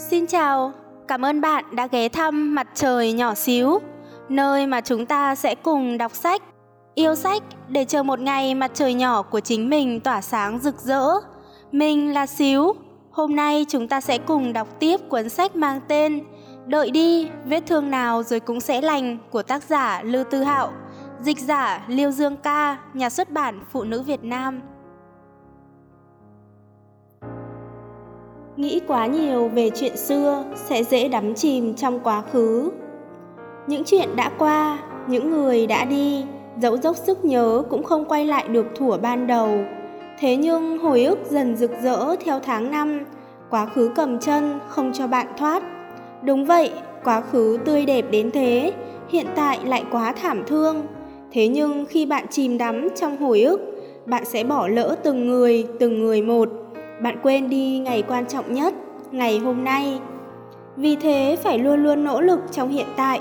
Xin chào, cảm ơn bạn đã ghé thăm Mặt trời nhỏ xíu, nơi mà chúng ta sẽ cùng đọc sách, yêu sách để chờ một ngày mặt trời nhỏ của chính mình tỏa sáng rực rỡ. Mình là Xíu, hôm nay chúng ta sẽ cùng đọc tiếp cuốn sách mang tên Đợi đi, vết thương nào rồi cũng sẽ lành của tác giả Lư Tư Hạo, dịch giả Liêu Dương Ca, nhà xuất bản Phụ nữ Việt Nam. Nghĩ quá nhiều về chuyện xưa sẽ dễ đắm chìm trong quá khứ. Những chuyện đã qua, những người đã đi, dẫu dốc sức nhớ cũng không quay lại được thủa ban đầu. Thế nhưng hồi ức dần rực rỡ theo tháng năm, quá khứ cầm chân không cho bạn thoát. Đúng vậy, quá khứ tươi đẹp đến thế, hiện tại lại quá thảm thương. Thế nhưng khi bạn chìm đắm trong hồi ức, bạn sẽ bỏ lỡ từng người từng người một bạn quên đi ngày quan trọng nhất, ngày hôm nay vì thế phải luôn luôn nỗ lực trong hiện tại,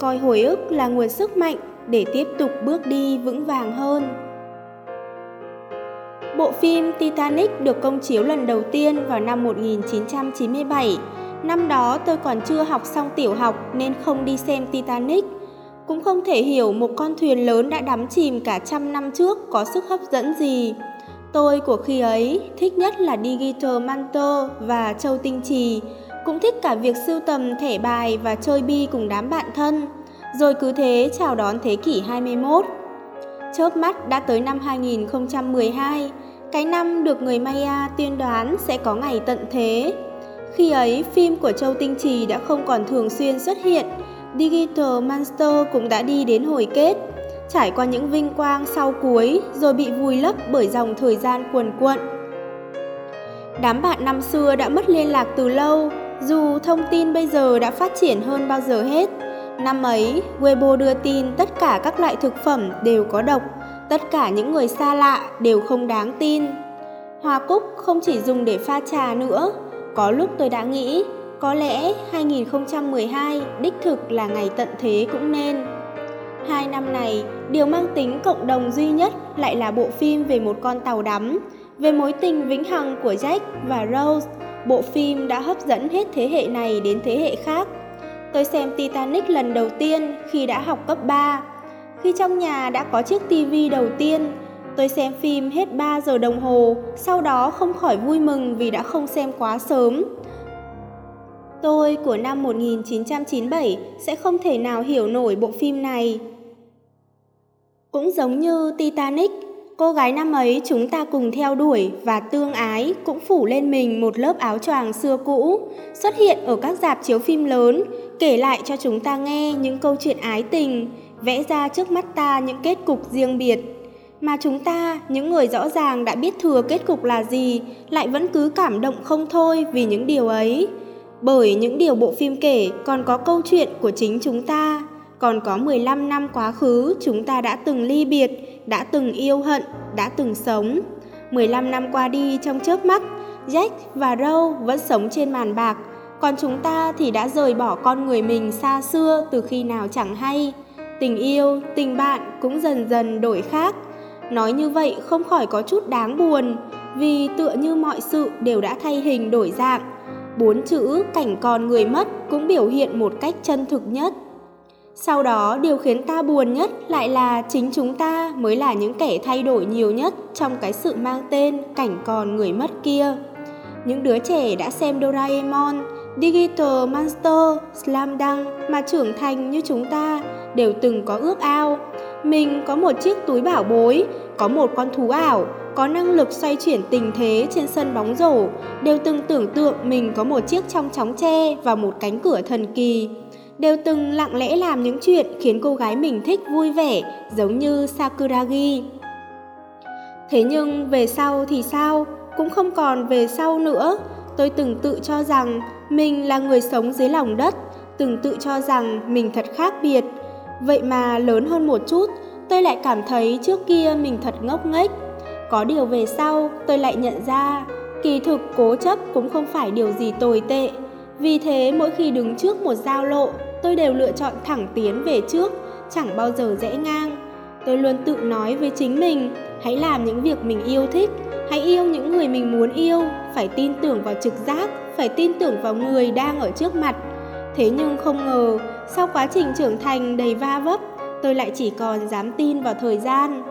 coi hồi ức là nguồn sức mạnh để tiếp tục bước đi vững vàng hơn Bộ phim Titanic được công chiếu lần đầu tiên vào năm 1997. Năm đó tôi còn chưa học xong tiểu học nên không đi xem Titanic. Cũng không thể hiểu một con thuyền lớn đã đắm chìm cả trăm năm trước có sức hấp dẫn gì. Tôi của khi ấy thích nhất là Digital manto và Châu Tinh Trì, cũng thích cả việc sưu tầm thẻ bài và chơi bi cùng đám bạn thân, rồi cứ thế chào đón thế kỷ 21. Chớp mắt đã tới năm 2012, cái năm được người Maya tiên đoán sẽ có ngày tận thế. Khi ấy, phim của Châu Tinh Trì đã không còn thường xuyên xuất hiện, Digital Monster cũng đã đi đến hồi kết trải qua những vinh quang sau cuối rồi bị vùi lấp bởi dòng thời gian cuồn cuộn. Đám bạn năm xưa đã mất liên lạc từ lâu, dù thông tin bây giờ đã phát triển hơn bao giờ hết. Năm ấy, Weibo đưa tin tất cả các loại thực phẩm đều có độc, tất cả những người xa lạ đều không đáng tin. Hoa cúc không chỉ dùng để pha trà nữa, có lúc tôi đã nghĩ có lẽ 2012 đích thực là ngày tận thế cũng nên. Hai năm này, điều mang tính cộng đồng duy nhất lại là bộ phim về một con tàu đắm, về mối tình vĩnh hằng của Jack và Rose. Bộ phim đã hấp dẫn hết thế hệ này đến thế hệ khác. Tôi xem Titanic lần đầu tiên khi đã học cấp 3. Khi trong nhà đã có chiếc tivi đầu tiên, tôi xem phim hết 3 giờ đồng hồ, sau đó không khỏi vui mừng vì đã không xem quá sớm. Tôi của năm 1997 sẽ không thể nào hiểu nổi bộ phim này. Cũng giống như Titanic, cô gái năm ấy chúng ta cùng theo đuổi và tương ái cũng phủ lên mình một lớp áo choàng xưa cũ, xuất hiện ở các dạp chiếu phim lớn, kể lại cho chúng ta nghe những câu chuyện ái tình, vẽ ra trước mắt ta những kết cục riêng biệt. Mà chúng ta, những người rõ ràng đã biết thừa kết cục là gì, lại vẫn cứ cảm động không thôi vì những điều ấy. Bởi những điều bộ phim kể còn có câu chuyện của chính chúng ta, còn có 15 năm quá khứ chúng ta đã từng ly biệt, đã từng yêu hận, đã từng sống. 15 năm qua đi trong chớp mắt, Jack và Rose vẫn sống trên màn bạc, còn chúng ta thì đã rời bỏ con người mình xa xưa từ khi nào chẳng hay. Tình yêu, tình bạn cũng dần dần đổi khác. Nói như vậy không khỏi có chút đáng buồn, vì tựa như mọi sự đều đã thay hình đổi dạng. Bốn chữ cảnh còn người mất cũng biểu hiện một cách chân thực nhất. Sau đó, điều khiến ta buồn nhất lại là chính chúng ta mới là những kẻ thay đổi nhiều nhất trong cái sự mang tên cảnh còn người mất kia. Những đứa trẻ đã xem Doraemon, Digital Monster, Slam Dunk mà trưởng thành như chúng ta đều từng có ước ao. Mình có một chiếc túi bảo bối, có một con thú ảo, có năng lực xoay chuyển tình thế trên sân bóng rổ, đều từng tưởng tượng mình có một chiếc trong chóng tre và một cánh cửa thần kỳ đều từng lặng lẽ làm những chuyện khiến cô gái mình thích vui vẻ, giống như Sakuragi. Thế nhưng về sau thì sao? Cũng không còn về sau nữa. Tôi từng tự cho rằng mình là người sống dưới lòng đất, từng tự cho rằng mình thật khác biệt. Vậy mà lớn hơn một chút, tôi lại cảm thấy trước kia mình thật ngốc nghếch. Có điều về sau, tôi lại nhận ra, kỳ thực cố chấp cũng không phải điều gì tồi tệ. Vì thế mỗi khi đứng trước một giao lộ, tôi đều lựa chọn thẳng tiến về trước, chẳng bao giờ rẽ ngang. Tôi luôn tự nói với chính mình, hãy làm những việc mình yêu thích, hãy yêu những người mình muốn yêu, phải tin tưởng vào trực giác phải tin tưởng vào người đang ở trước mặt. Thế nhưng không ngờ, sau quá trình trưởng thành đầy va vấp, tôi lại chỉ còn dám tin vào thời gian.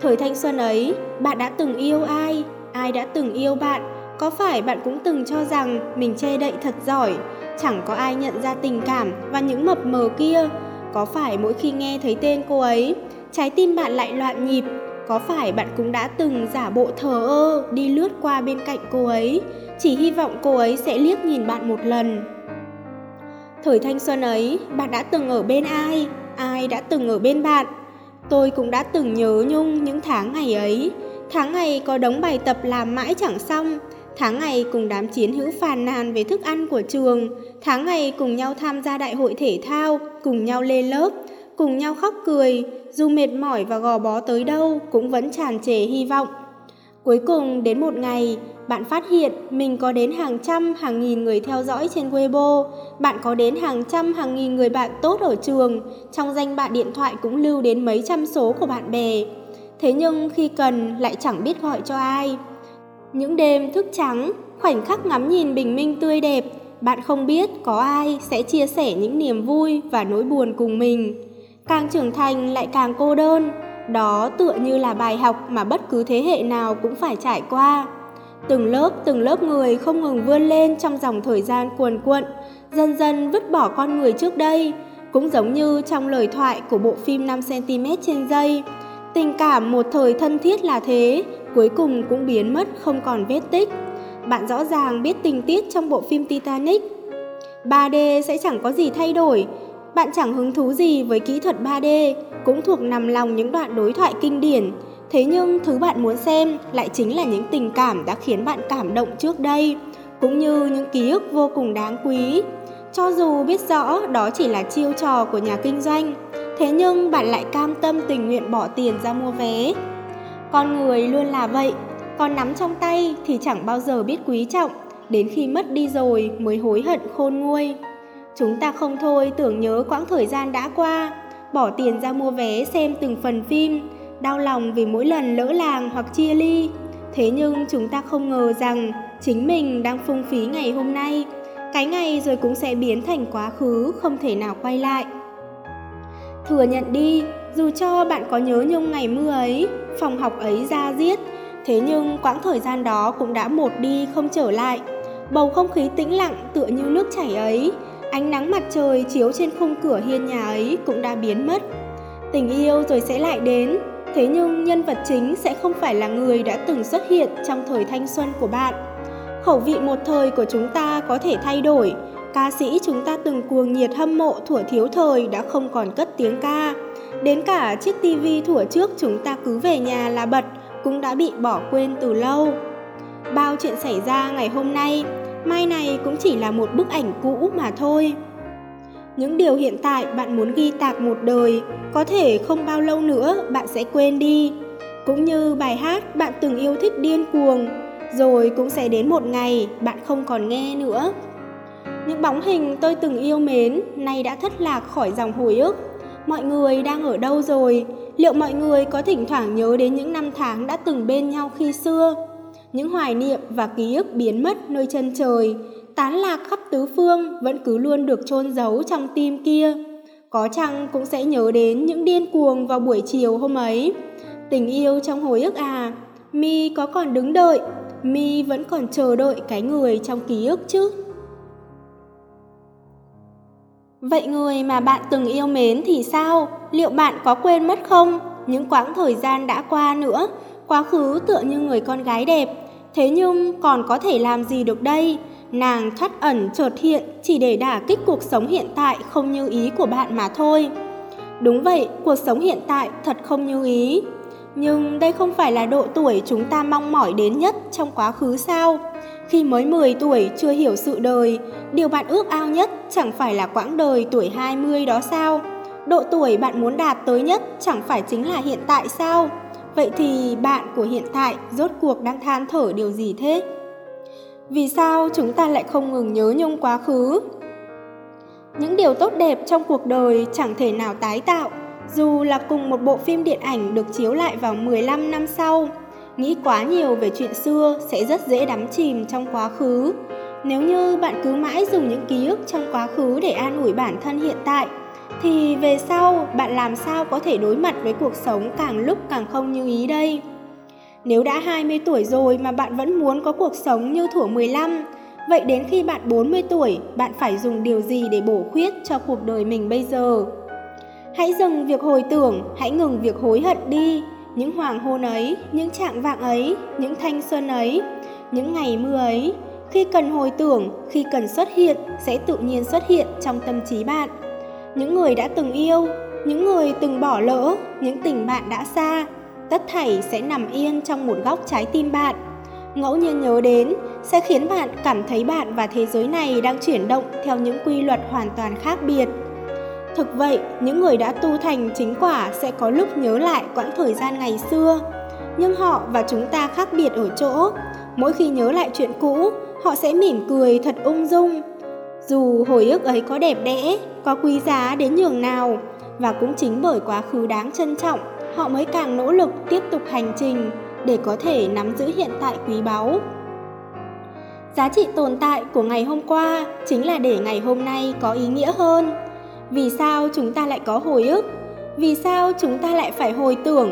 Thời thanh xuân ấy, bạn đã từng yêu ai? Ai đã từng yêu bạn? Có phải bạn cũng từng cho rằng mình che đậy thật giỏi, chẳng có ai nhận ra tình cảm và những mập mờ kia? Có phải mỗi khi nghe thấy tên cô ấy, trái tim bạn lại loạn nhịp? Có phải bạn cũng đã từng giả bộ thờ ơ đi lướt qua bên cạnh cô ấy, chỉ hy vọng cô ấy sẽ liếc nhìn bạn một lần? Thời thanh xuân ấy, bạn đã từng ở bên ai? Ai đã từng ở bên bạn? Tôi cũng đã từng nhớ nhung những tháng ngày ấy. Tháng ngày có đống bài tập làm mãi chẳng xong. Tháng ngày cùng đám chiến hữu phàn nàn về thức ăn của trường. Tháng ngày cùng nhau tham gia đại hội thể thao, cùng nhau lên lớp, cùng nhau khóc cười. Dù mệt mỏi và gò bó tới đâu cũng vẫn tràn trề hy vọng. Cuối cùng đến một ngày, bạn phát hiện mình có đến hàng trăm, hàng nghìn người theo dõi trên Weibo. Bạn có đến hàng trăm, hàng nghìn người bạn tốt ở trường. Trong danh bạ điện thoại cũng lưu đến mấy trăm số của bạn bè. Thế nhưng khi cần lại chẳng biết gọi cho ai. Những đêm thức trắng, khoảnh khắc ngắm nhìn bình minh tươi đẹp, bạn không biết có ai sẽ chia sẻ những niềm vui và nỗi buồn cùng mình. Càng trưởng thành lại càng cô đơn, đó tựa như là bài học mà bất cứ thế hệ nào cũng phải trải qua. Từng lớp từng lớp người không ngừng vươn lên trong dòng thời gian cuồn cuộn, dần dần vứt bỏ con người trước đây, cũng giống như trong lời thoại của bộ phim 5cm trên giây. Tình cảm một thời thân thiết là thế, cuối cùng cũng biến mất không còn vết tích. Bạn rõ ràng biết tình tiết trong bộ phim Titanic. 3D sẽ chẳng có gì thay đổi, bạn chẳng hứng thú gì với kỹ thuật 3D, cũng thuộc nằm lòng những đoạn đối thoại kinh điển. Thế nhưng thứ bạn muốn xem lại chính là những tình cảm đã khiến bạn cảm động trước đây, cũng như những ký ức vô cùng đáng quý. Cho dù biết rõ đó chỉ là chiêu trò của nhà kinh doanh, thế nhưng bạn lại cam tâm tình nguyện bỏ tiền ra mua vé. Con người luôn là vậy, còn nắm trong tay thì chẳng bao giờ biết quý trọng, đến khi mất đi rồi mới hối hận khôn nguôi. Chúng ta không thôi tưởng nhớ quãng thời gian đã qua, bỏ tiền ra mua vé xem từng phần phim, đau lòng vì mỗi lần lỡ làng hoặc chia ly. Thế nhưng chúng ta không ngờ rằng chính mình đang phung phí ngày hôm nay, cái ngày rồi cũng sẽ biến thành quá khứ không thể nào quay lại. Thừa nhận đi, dù cho bạn có nhớ nhung ngày mưa ấy, phòng học ấy ra giết, thế nhưng quãng thời gian đó cũng đã một đi không trở lại. Bầu không khí tĩnh lặng tựa như nước chảy ấy, Ánh nắng mặt trời chiếu trên khung cửa hiên nhà ấy cũng đã biến mất. Tình yêu rồi sẽ lại đến, thế nhưng nhân vật chính sẽ không phải là người đã từng xuất hiện trong thời thanh xuân của bạn. Khẩu vị một thời của chúng ta có thể thay đổi, ca sĩ chúng ta từng cuồng nhiệt hâm mộ thuở thiếu thời đã không còn cất tiếng ca. Đến cả chiếc tivi thủa trước chúng ta cứ về nhà là bật cũng đã bị bỏ quên từ lâu. Bao chuyện xảy ra ngày hôm nay mai này cũng chỉ là một bức ảnh cũ mà thôi. Những điều hiện tại bạn muốn ghi tạc một đời, có thể không bao lâu nữa bạn sẽ quên đi. Cũng như bài hát bạn từng yêu thích điên cuồng, rồi cũng sẽ đến một ngày bạn không còn nghe nữa. Những bóng hình tôi từng yêu mến nay đã thất lạc khỏi dòng hồi ức. Mọi người đang ở đâu rồi? Liệu mọi người có thỉnh thoảng nhớ đến những năm tháng đã từng bên nhau khi xưa? những hoài niệm và ký ức biến mất nơi chân trời, tán lạc khắp tứ phương vẫn cứ luôn được chôn giấu trong tim kia. Có chăng cũng sẽ nhớ đến những điên cuồng vào buổi chiều hôm ấy. Tình yêu trong hồi ức à, mi có còn đứng đợi, mi vẫn còn chờ đợi cái người trong ký ức chứ. Vậy người mà bạn từng yêu mến thì sao? Liệu bạn có quên mất không? Những quãng thời gian đã qua nữa, quá khứ tựa như người con gái đẹp, Thế nhưng còn có thể làm gì được đây? Nàng thoát ẩn chợt hiện chỉ để đả kích cuộc sống hiện tại không như ý của bạn mà thôi. Đúng vậy, cuộc sống hiện tại thật không như ý. Nhưng đây không phải là độ tuổi chúng ta mong mỏi đến nhất trong quá khứ sao? Khi mới 10 tuổi chưa hiểu sự đời, điều bạn ước ao nhất chẳng phải là quãng đời tuổi 20 đó sao? Độ tuổi bạn muốn đạt tới nhất chẳng phải chính là hiện tại sao? Vậy thì bạn của hiện tại rốt cuộc đang than thở điều gì thế? Vì sao chúng ta lại không ngừng nhớ nhung quá khứ? Những điều tốt đẹp trong cuộc đời chẳng thể nào tái tạo, dù là cùng một bộ phim điện ảnh được chiếu lại vào 15 năm sau. Nghĩ quá nhiều về chuyện xưa sẽ rất dễ đắm chìm trong quá khứ. Nếu như bạn cứ mãi dùng những ký ức trong quá khứ để an ủi bản thân hiện tại, thì về sau bạn làm sao có thể đối mặt với cuộc sống càng lúc càng không như ý đây? Nếu đã 20 tuổi rồi mà bạn vẫn muốn có cuộc sống như thuở 15, vậy đến khi bạn 40 tuổi, bạn phải dùng điều gì để bổ khuyết cho cuộc đời mình bây giờ? Hãy dừng việc hồi tưởng, hãy ngừng việc hối hận đi. Những hoàng hôn ấy, những trạng vạng ấy, những thanh xuân ấy, những ngày mưa ấy, khi cần hồi tưởng, khi cần xuất hiện sẽ tự nhiên xuất hiện trong tâm trí bạn. Những người đã từng yêu, những người từng bỏ lỡ, những tình bạn đã xa, tất thảy sẽ nằm yên trong một góc trái tim bạn. Ngẫu nhiên nhớ đến sẽ khiến bạn cảm thấy bạn và thế giới này đang chuyển động theo những quy luật hoàn toàn khác biệt. Thực vậy, những người đã tu thành chính quả sẽ có lúc nhớ lại quãng thời gian ngày xưa. Nhưng họ và chúng ta khác biệt ở chỗ, mỗi khi nhớ lại chuyện cũ, họ sẽ mỉm cười thật ung dung. Dù hồi ức ấy có đẹp đẽ, có quý giá đến nhường nào, và cũng chính bởi quá khứ đáng trân trọng, họ mới càng nỗ lực tiếp tục hành trình để có thể nắm giữ hiện tại quý báu. Giá trị tồn tại của ngày hôm qua chính là để ngày hôm nay có ý nghĩa hơn. Vì sao chúng ta lại có hồi ức? Vì sao chúng ta lại phải hồi tưởng?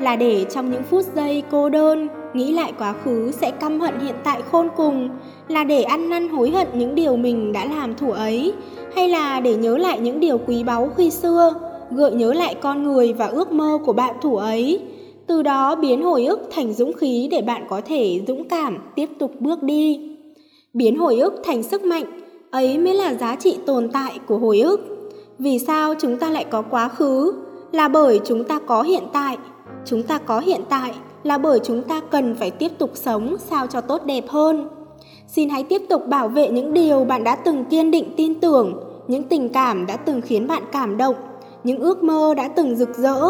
Là để trong những phút giây cô đơn, nghĩ lại quá khứ sẽ căm hận hiện tại khôn cùng, là để ăn năn hối hận những điều mình đã làm thủ ấy, hay là để nhớ lại những điều quý báu khi xưa, gợi nhớ lại con người và ước mơ của bạn thủ ấy, từ đó biến hồi ức thành dũng khí để bạn có thể dũng cảm tiếp tục bước đi. Biến hồi ức thành sức mạnh, ấy mới là giá trị tồn tại của hồi ức. Vì sao chúng ta lại có quá khứ? Là bởi chúng ta có hiện tại. Chúng ta có hiện tại là bởi chúng ta cần phải tiếp tục sống sao cho tốt đẹp hơn. Xin hãy tiếp tục bảo vệ những điều bạn đã từng kiên định tin tưởng, những tình cảm đã từng khiến bạn cảm động, những ước mơ đã từng rực rỡ.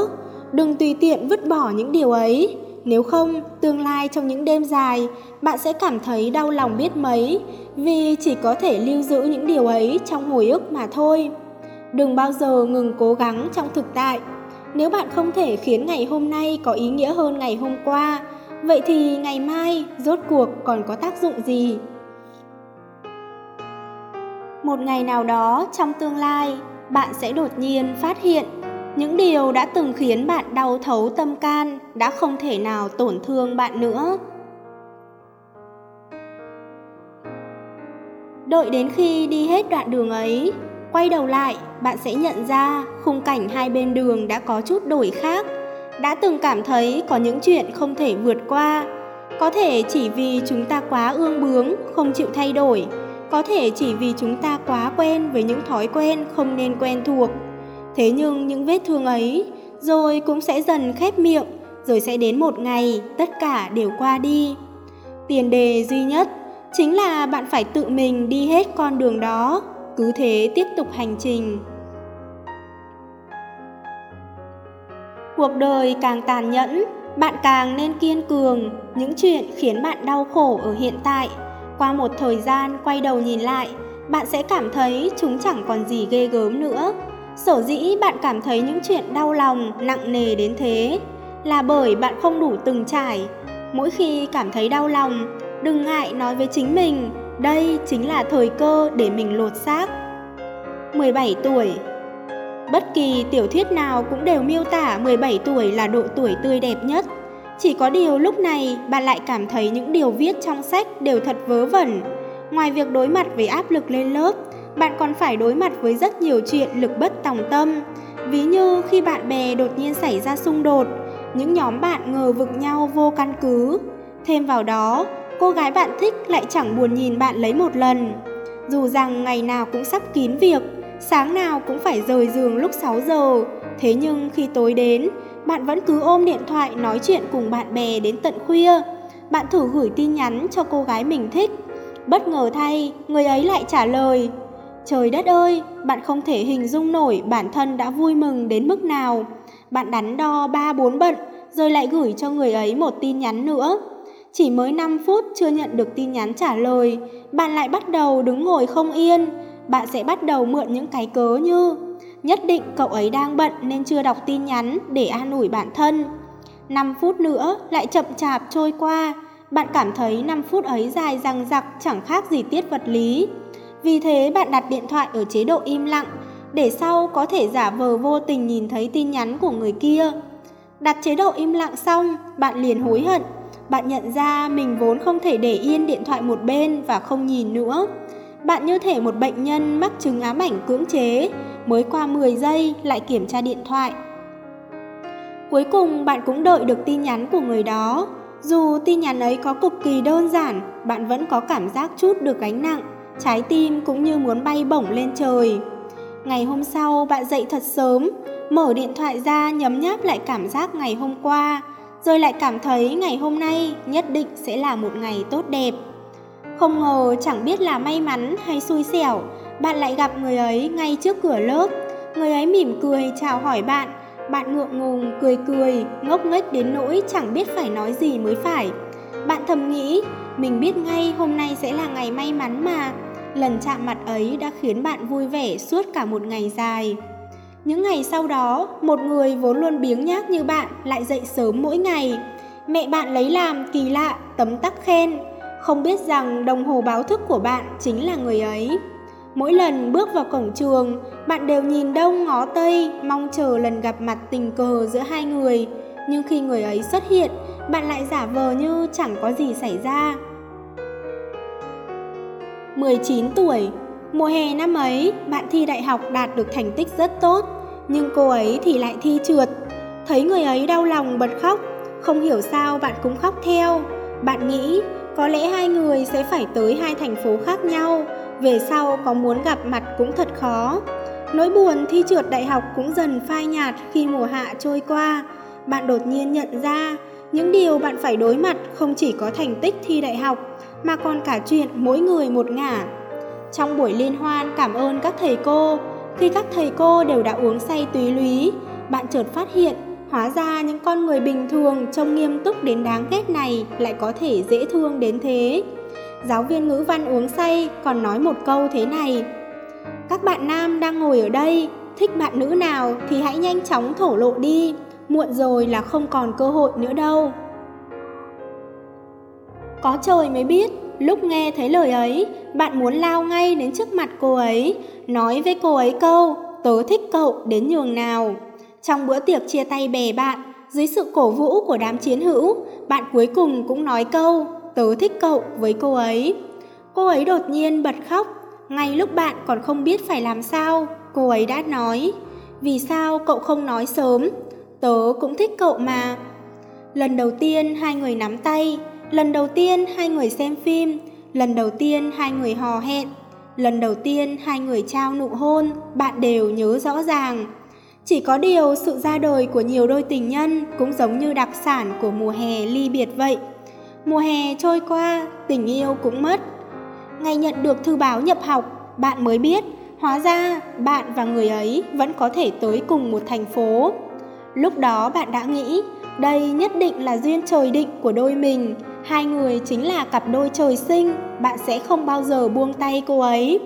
Đừng tùy tiện vứt bỏ những điều ấy, nếu không, tương lai trong những đêm dài, bạn sẽ cảm thấy đau lòng biết mấy, vì chỉ có thể lưu giữ những điều ấy trong hồi ức mà thôi. Đừng bao giờ ngừng cố gắng trong thực tại. Nếu bạn không thể khiến ngày hôm nay có ý nghĩa hơn ngày hôm qua, vậy thì ngày mai rốt cuộc còn có tác dụng gì? Một ngày nào đó trong tương lai, bạn sẽ đột nhiên phát hiện những điều đã từng khiến bạn đau thấu tâm can đã không thể nào tổn thương bạn nữa. Đợi đến khi đi hết đoạn đường ấy, Quay đầu lại, bạn sẽ nhận ra khung cảnh hai bên đường đã có chút đổi khác. Đã từng cảm thấy có những chuyện không thể vượt qua. Có thể chỉ vì chúng ta quá ương bướng, không chịu thay đổi. Có thể chỉ vì chúng ta quá quen với những thói quen không nên quen thuộc. Thế nhưng những vết thương ấy rồi cũng sẽ dần khép miệng, rồi sẽ đến một ngày tất cả đều qua đi. Tiền đề duy nhất chính là bạn phải tự mình đi hết con đường đó cứ thế tiếp tục hành trình. Cuộc đời càng tàn nhẫn, bạn càng nên kiên cường. Những chuyện khiến bạn đau khổ ở hiện tại, qua một thời gian quay đầu nhìn lại, bạn sẽ cảm thấy chúng chẳng còn gì ghê gớm nữa. Sở dĩ bạn cảm thấy những chuyện đau lòng, nặng nề đến thế, là bởi bạn không đủ từng trải. Mỗi khi cảm thấy đau lòng, đừng ngại nói với chính mình đây chính là thời cơ để mình lột xác. 17 tuổi Bất kỳ tiểu thuyết nào cũng đều miêu tả 17 tuổi là độ tuổi tươi đẹp nhất. Chỉ có điều lúc này bạn lại cảm thấy những điều viết trong sách đều thật vớ vẩn. Ngoài việc đối mặt với áp lực lên lớp, bạn còn phải đối mặt với rất nhiều chuyện lực bất tòng tâm. Ví như khi bạn bè đột nhiên xảy ra xung đột, những nhóm bạn ngờ vực nhau vô căn cứ. Thêm vào đó, cô gái bạn thích lại chẳng buồn nhìn bạn lấy một lần. Dù rằng ngày nào cũng sắp kín việc, sáng nào cũng phải rời giường lúc 6 giờ, thế nhưng khi tối đến, bạn vẫn cứ ôm điện thoại nói chuyện cùng bạn bè đến tận khuya. Bạn thử gửi tin nhắn cho cô gái mình thích. Bất ngờ thay, người ấy lại trả lời. Trời đất ơi, bạn không thể hình dung nổi bản thân đã vui mừng đến mức nào. Bạn đắn đo ba bốn bận, rồi lại gửi cho người ấy một tin nhắn nữa. Chỉ mới 5 phút chưa nhận được tin nhắn trả lời, bạn lại bắt đầu đứng ngồi không yên. Bạn sẽ bắt đầu mượn những cái cớ như Nhất định cậu ấy đang bận nên chưa đọc tin nhắn để an ủi bản thân. 5 phút nữa lại chậm chạp trôi qua, Bạn cảm thấy 5 phút ấy dài dằng dặc chẳng khác gì tiết vật lý. Vì thế bạn đặt điện thoại ở chế độ im lặng để sau có thể giả vờ vô tình nhìn thấy tin nhắn của người kia. Đặt chế độ im lặng xong, bạn liền hối hận. Bạn nhận ra mình vốn không thể để yên điện thoại một bên và không nhìn nữa. Bạn như thể một bệnh nhân mắc chứng ám ảnh cưỡng chế, mới qua 10 giây lại kiểm tra điện thoại. Cuối cùng bạn cũng đợi được tin nhắn của người đó. Dù tin nhắn ấy có cực kỳ đơn giản, bạn vẫn có cảm giác chút được gánh nặng, trái tim cũng như muốn bay bổng lên trời. Ngày hôm sau bạn dậy thật sớm, mở điện thoại ra nhấm nháp lại cảm giác ngày hôm qua, rồi lại cảm thấy ngày hôm nay nhất định sẽ là một ngày tốt đẹp. Không ngờ chẳng biết là may mắn hay xui xẻo, bạn lại gặp người ấy ngay trước cửa lớp. Người ấy mỉm cười chào hỏi bạn, bạn ngượng ngùng cười cười, ngốc nghếch đến nỗi chẳng biết phải nói gì mới phải. Bạn thầm nghĩ, mình biết ngay hôm nay sẽ là ngày may mắn mà. Lần chạm mặt ấy đã khiến bạn vui vẻ suốt cả một ngày dài. Những ngày sau đó, một người vốn luôn biếng nhác như bạn lại dậy sớm mỗi ngày. Mẹ bạn lấy làm kỳ lạ, tấm tắc khen, không biết rằng đồng hồ báo thức của bạn chính là người ấy. Mỗi lần bước vào cổng trường, bạn đều nhìn đông ngó tây, mong chờ lần gặp mặt tình cờ giữa hai người. Nhưng khi người ấy xuất hiện, bạn lại giả vờ như chẳng có gì xảy ra. 19 tuổi, mùa hè năm ấy, bạn thi đại học đạt được thành tích rất tốt, nhưng cô ấy thì lại thi trượt. Thấy người ấy đau lòng bật khóc, không hiểu sao bạn cũng khóc theo. Bạn nghĩ có lẽ hai người sẽ phải tới hai thành phố khác nhau, về sau có muốn gặp mặt cũng thật khó. Nỗi buồn thi trượt đại học cũng dần phai nhạt khi mùa hạ trôi qua. Bạn đột nhiên nhận ra, những điều bạn phải đối mặt không chỉ có thành tích thi đại học, mà còn cả chuyện mỗi người một ngả. Trong buổi liên hoan cảm ơn các thầy cô, khi các thầy cô đều đã uống say túy lúy, bạn chợt phát hiện Hóa ra những con người bình thường trông nghiêm túc đến đáng ghét này lại có thể dễ thương đến thế. Giáo viên ngữ văn uống say còn nói một câu thế này. Các bạn nam đang ngồi ở đây, thích bạn nữ nào thì hãy nhanh chóng thổ lộ đi, muộn rồi là không còn cơ hội nữa đâu. Có trời mới biết, lúc nghe thấy lời ấy, bạn muốn lao ngay đến trước mặt cô ấy, nói với cô ấy câu, tớ thích cậu đến nhường nào. Trong bữa tiệc chia tay bè bạn, dưới sự cổ vũ của đám chiến hữu, bạn cuối cùng cũng nói câu tớ thích cậu với cô ấy. Cô ấy đột nhiên bật khóc, ngay lúc bạn còn không biết phải làm sao, cô ấy đã nói, vì sao cậu không nói sớm, tớ cũng thích cậu mà. Lần đầu tiên hai người nắm tay, lần đầu tiên hai người xem phim, lần đầu tiên hai người hò hẹn, lần đầu tiên hai người trao nụ hôn, bạn đều nhớ rõ ràng. Chỉ có điều sự ra đời của nhiều đôi tình nhân cũng giống như đặc sản của mùa hè ly biệt vậy. Mùa hè trôi qua, tình yêu cũng mất. Ngày nhận được thư báo nhập học, bạn mới biết, hóa ra bạn và người ấy vẫn có thể tới cùng một thành phố. Lúc đó bạn đã nghĩ, đây nhất định là duyên trời định của đôi mình, hai người chính là cặp đôi trời sinh, bạn sẽ không bao giờ buông tay cô ấy.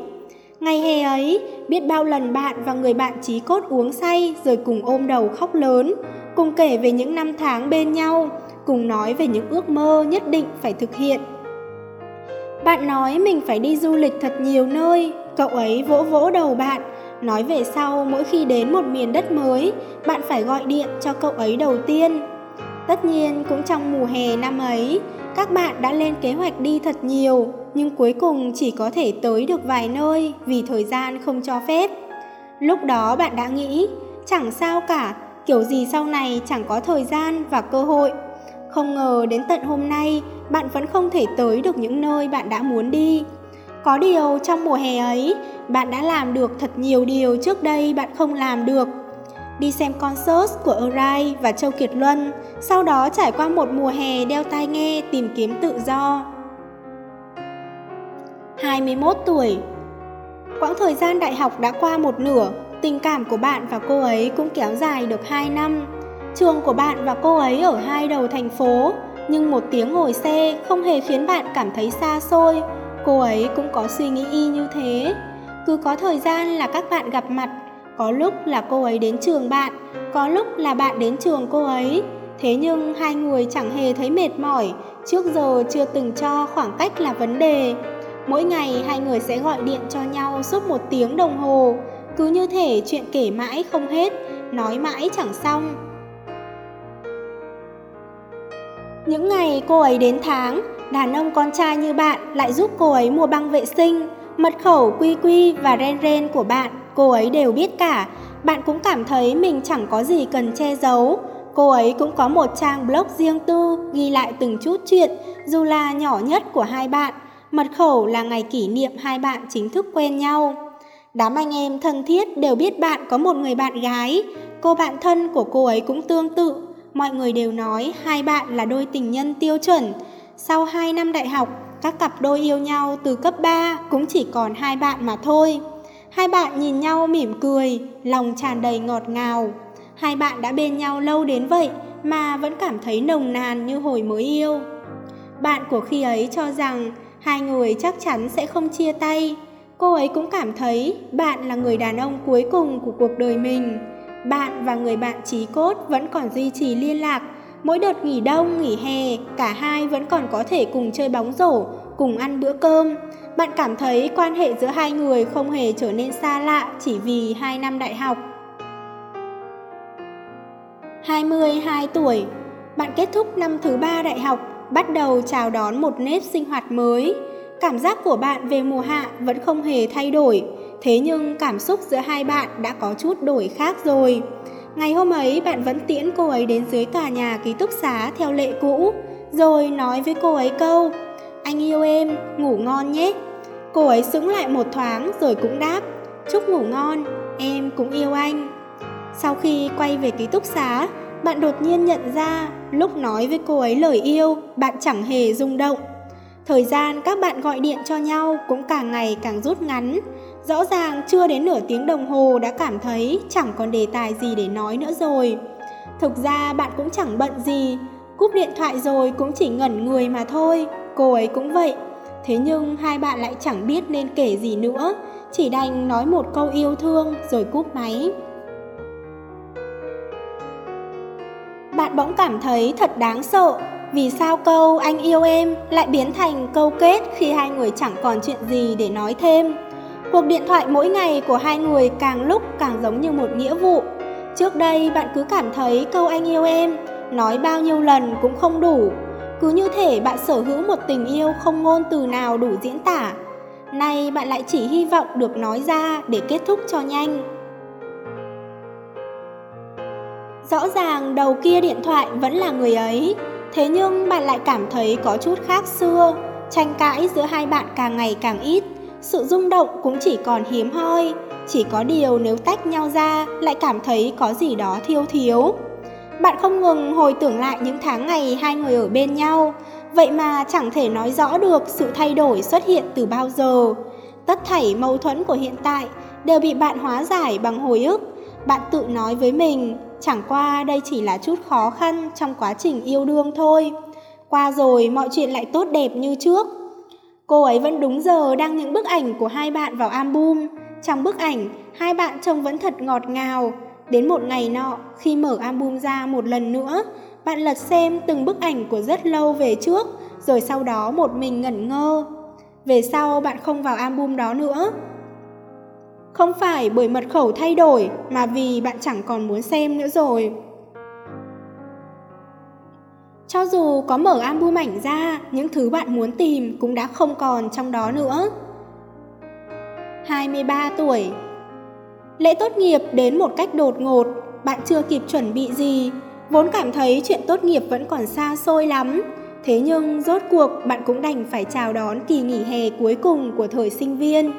Ngày hè ấy, biết bao lần bạn và người bạn trí cốt uống say rồi cùng ôm đầu khóc lớn, cùng kể về những năm tháng bên nhau, cùng nói về những ước mơ nhất định phải thực hiện. Bạn nói mình phải đi du lịch thật nhiều nơi, cậu ấy vỗ vỗ đầu bạn, nói về sau mỗi khi đến một miền đất mới, bạn phải gọi điện cho cậu ấy đầu tiên. Tất nhiên cũng trong mùa hè năm ấy, các bạn đã lên kế hoạch đi thật nhiều, nhưng cuối cùng chỉ có thể tới được vài nơi vì thời gian không cho phép. Lúc đó bạn đã nghĩ, chẳng sao cả, kiểu gì sau này chẳng có thời gian và cơ hội. Không ngờ đến tận hôm nay, bạn vẫn không thể tới được những nơi bạn đã muốn đi. Có điều trong mùa hè ấy, bạn đã làm được thật nhiều điều trước đây bạn không làm được. Đi xem concert của Arai và Châu Kiệt Luân, sau đó trải qua một mùa hè đeo tai nghe tìm kiếm tự do. 21 tuổi Quãng thời gian đại học đã qua một nửa, tình cảm của bạn và cô ấy cũng kéo dài được 2 năm. Trường của bạn và cô ấy ở hai đầu thành phố, nhưng một tiếng ngồi xe không hề khiến bạn cảm thấy xa xôi. Cô ấy cũng có suy nghĩ y như thế. Cứ có thời gian là các bạn gặp mặt, có lúc là cô ấy đến trường bạn, có lúc là bạn đến trường cô ấy. Thế nhưng hai người chẳng hề thấy mệt mỏi, trước giờ chưa từng cho khoảng cách là vấn đề. Mỗi ngày hai người sẽ gọi điện cho nhau suốt một tiếng đồng hồ, cứ như thể chuyện kể mãi không hết, nói mãi chẳng xong. Những ngày cô ấy đến tháng, đàn ông con trai như bạn lại giúp cô ấy mua băng vệ sinh, mật khẩu quy quy và ren ren của bạn, cô ấy đều biết cả. Bạn cũng cảm thấy mình chẳng có gì cần che giấu. Cô ấy cũng có một trang blog riêng tư ghi lại từng chút chuyện, dù là nhỏ nhất của hai bạn. Mật khẩu là ngày kỷ niệm hai bạn chính thức quen nhau. Đám anh em thân thiết đều biết bạn có một người bạn gái. Cô bạn thân của cô ấy cũng tương tự. Mọi người đều nói hai bạn là đôi tình nhân tiêu chuẩn. Sau 2 năm đại học, các cặp đôi yêu nhau từ cấp 3 cũng chỉ còn hai bạn mà thôi. Hai bạn nhìn nhau mỉm cười, lòng tràn đầy ngọt ngào. Hai bạn đã bên nhau lâu đến vậy mà vẫn cảm thấy nồng nàn như hồi mới yêu. Bạn của khi ấy cho rằng hai người chắc chắn sẽ không chia tay. Cô ấy cũng cảm thấy bạn là người đàn ông cuối cùng của cuộc đời mình. Bạn và người bạn trí cốt vẫn còn duy trì liên lạc. Mỗi đợt nghỉ đông, nghỉ hè, cả hai vẫn còn có thể cùng chơi bóng rổ, cùng ăn bữa cơm. Bạn cảm thấy quan hệ giữa hai người không hề trở nên xa lạ chỉ vì hai năm đại học. 22 tuổi, bạn kết thúc năm thứ ba đại học, bắt đầu chào đón một nếp sinh hoạt mới. Cảm giác của bạn về mùa hạ vẫn không hề thay đổi, thế nhưng cảm xúc giữa hai bạn đã có chút đổi khác rồi. Ngày hôm ấy bạn vẫn tiễn cô ấy đến dưới tòa nhà ký túc xá theo lệ cũ, rồi nói với cô ấy câu anh yêu em, ngủ ngon nhé. Cô ấy sững lại một thoáng rồi cũng đáp Chúc ngủ ngon, em cũng yêu anh. Sau khi quay về ký túc xá, bạn đột nhiên nhận ra lúc nói với cô ấy lời yêu, bạn chẳng hề rung động. Thời gian các bạn gọi điện cho nhau cũng càng ngày càng rút ngắn. Rõ ràng chưa đến nửa tiếng đồng hồ đã cảm thấy chẳng còn đề tài gì để nói nữa rồi. Thực ra bạn cũng chẳng bận gì, cúp điện thoại rồi cũng chỉ ngẩn người mà thôi, cô ấy cũng vậy. Thế nhưng hai bạn lại chẳng biết nên kể gì nữa, chỉ đành nói một câu yêu thương rồi cúp máy. Bạn bỗng cảm thấy thật đáng sợ vì sao câu anh yêu em lại biến thành câu kết khi hai người chẳng còn chuyện gì để nói thêm. Cuộc điện thoại mỗi ngày của hai người càng lúc càng giống như một nghĩa vụ. Trước đây bạn cứ cảm thấy câu anh yêu em nói bao nhiêu lần cũng không đủ. Cứ như thể bạn sở hữu một tình yêu không ngôn từ nào đủ diễn tả. Nay bạn lại chỉ hy vọng được nói ra để kết thúc cho nhanh. Rõ ràng đầu kia điện thoại vẫn là người ấy, thế nhưng bạn lại cảm thấy có chút khác xưa. Tranh cãi giữa hai bạn càng ngày càng ít, sự rung động cũng chỉ còn hiếm hoi. Chỉ có điều nếu tách nhau ra lại cảm thấy có gì đó thiêu thiếu. Bạn không ngừng hồi tưởng lại những tháng ngày hai người ở bên nhau, vậy mà chẳng thể nói rõ được sự thay đổi xuất hiện từ bao giờ. Tất thảy mâu thuẫn của hiện tại đều bị bạn hóa giải bằng hồi ức. Bạn tự nói với mình, Chẳng qua đây chỉ là chút khó khăn trong quá trình yêu đương thôi. Qua rồi mọi chuyện lại tốt đẹp như trước. Cô ấy vẫn đúng giờ đăng những bức ảnh của hai bạn vào album. Trong bức ảnh, hai bạn trông vẫn thật ngọt ngào. Đến một ngày nọ, khi mở album ra một lần nữa, bạn lật xem từng bức ảnh của rất lâu về trước, rồi sau đó một mình ngẩn ngơ. Về sau bạn không vào album đó nữa, không phải bởi mật khẩu thay đổi mà vì bạn chẳng còn muốn xem nữa rồi. Cho dù có mở album ảnh ra, những thứ bạn muốn tìm cũng đã không còn trong đó nữa. 23 tuổi Lễ tốt nghiệp đến một cách đột ngột, bạn chưa kịp chuẩn bị gì, vốn cảm thấy chuyện tốt nghiệp vẫn còn xa xôi lắm. Thế nhưng rốt cuộc bạn cũng đành phải chào đón kỳ nghỉ hè cuối cùng của thời sinh viên.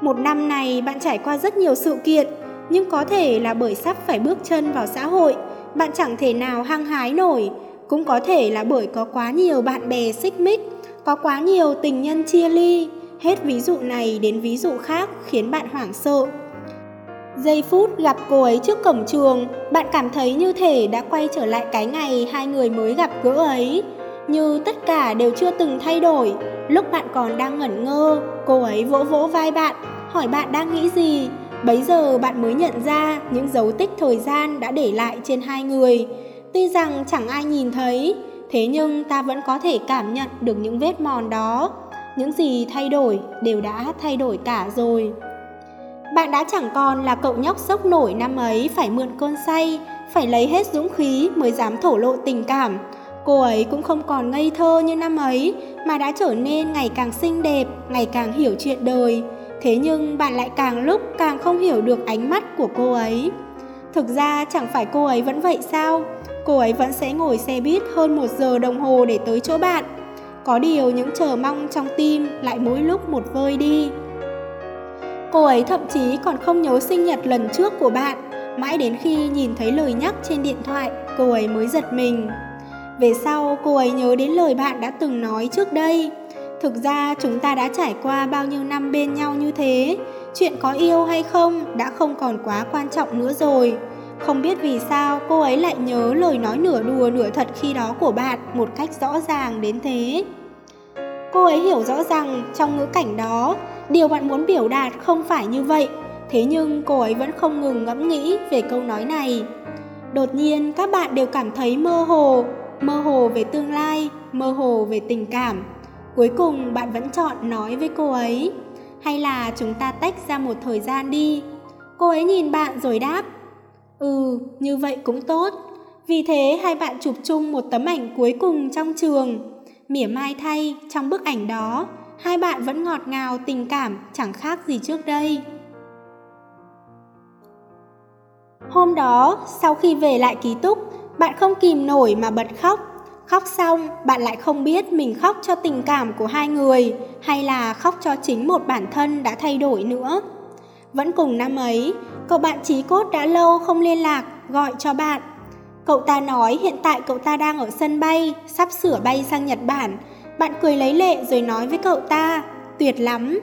Một năm này bạn trải qua rất nhiều sự kiện, nhưng có thể là bởi sắp phải bước chân vào xã hội, bạn chẳng thể nào hăng hái nổi, cũng có thể là bởi có quá nhiều bạn bè xích mích, có quá nhiều tình nhân chia ly, hết ví dụ này đến ví dụ khác khiến bạn hoảng sợ. Giây phút gặp cô ấy trước cổng trường, bạn cảm thấy như thể đã quay trở lại cái ngày hai người mới gặp gỡ ấy, như tất cả đều chưa từng thay đổi. Lúc bạn còn đang ngẩn ngơ, cô ấy vỗ vỗ vai bạn, hỏi bạn đang nghĩ gì. Bấy giờ bạn mới nhận ra những dấu tích thời gian đã để lại trên hai người. Tuy rằng chẳng ai nhìn thấy, thế nhưng ta vẫn có thể cảm nhận được những vết mòn đó. Những gì thay đổi đều đã thay đổi cả rồi. Bạn đã chẳng còn là cậu nhóc sốc nổi năm ấy phải mượn cơn say, phải lấy hết dũng khí mới dám thổ lộ tình cảm. Cô ấy cũng không còn ngây thơ như năm ấy mà đã trở nên ngày càng xinh đẹp, ngày càng hiểu chuyện đời. Thế nhưng bạn lại càng lúc càng không hiểu được ánh mắt của cô ấy. Thực ra chẳng phải cô ấy vẫn vậy sao? Cô ấy vẫn sẽ ngồi xe buýt hơn một giờ đồng hồ để tới chỗ bạn. Có điều những chờ mong trong tim lại mỗi lúc một vơi đi. Cô ấy thậm chí còn không nhớ sinh nhật lần trước của bạn, mãi đến khi nhìn thấy lời nhắc trên điện thoại, cô ấy mới giật mình. Về sau, cô ấy nhớ đến lời bạn đã từng nói trước đây. Thực ra chúng ta đã trải qua bao nhiêu năm bên nhau như thế, chuyện có yêu hay không đã không còn quá quan trọng nữa rồi. Không biết vì sao cô ấy lại nhớ lời nói nửa đùa nửa thật khi đó của bạn một cách rõ ràng đến thế. Cô ấy hiểu rõ rằng trong ngữ cảnh đó, điều bạn muốn biểu đạt không phải như vậy, thế nhưng cô ấy vẫn không ngừng ngẫm nghĩ về câu nói này. Đột nhiên các bạn đều cảm thấy mơ hồ, mơ hồ về tương lai, mơ hồ về tình cảm. Cuối cùng bạn vẫn chọn nói với cô ấy, hay là chúng ta tách ra một thời gian đi. Cô ấy nhìn bạn rồi đáp, ừ, như vậy cũng tốt. Vì thế hai bạn chụp chung một tấm ảnh cuối cùng trong trường. Mỉa mai thay, trong bức ảnh đó, hai bạn vẫn ngọt ngào tình cảm chẳng khác gì trước đây. Hôm đó, sau khi về lại ký túc, bạn không kìm nổi mà bật khóc. Khóc xong, bạn lại không biết mình khóc cho tình cảm của hai người hay là khóc cho chính một bản thân đã thay đổi nữa. Vẫn cùng năm ấy, cậu bạn trí cốt đã lâu không liên lạc, gọi cho bạn. Cậu ta nói hiện tại cậu ta đang ở sân bay, sắp sửa bay sang Nhật Bản. Bạn cười lấy lệ rồi nói với cậu ta, tuyệt lắm.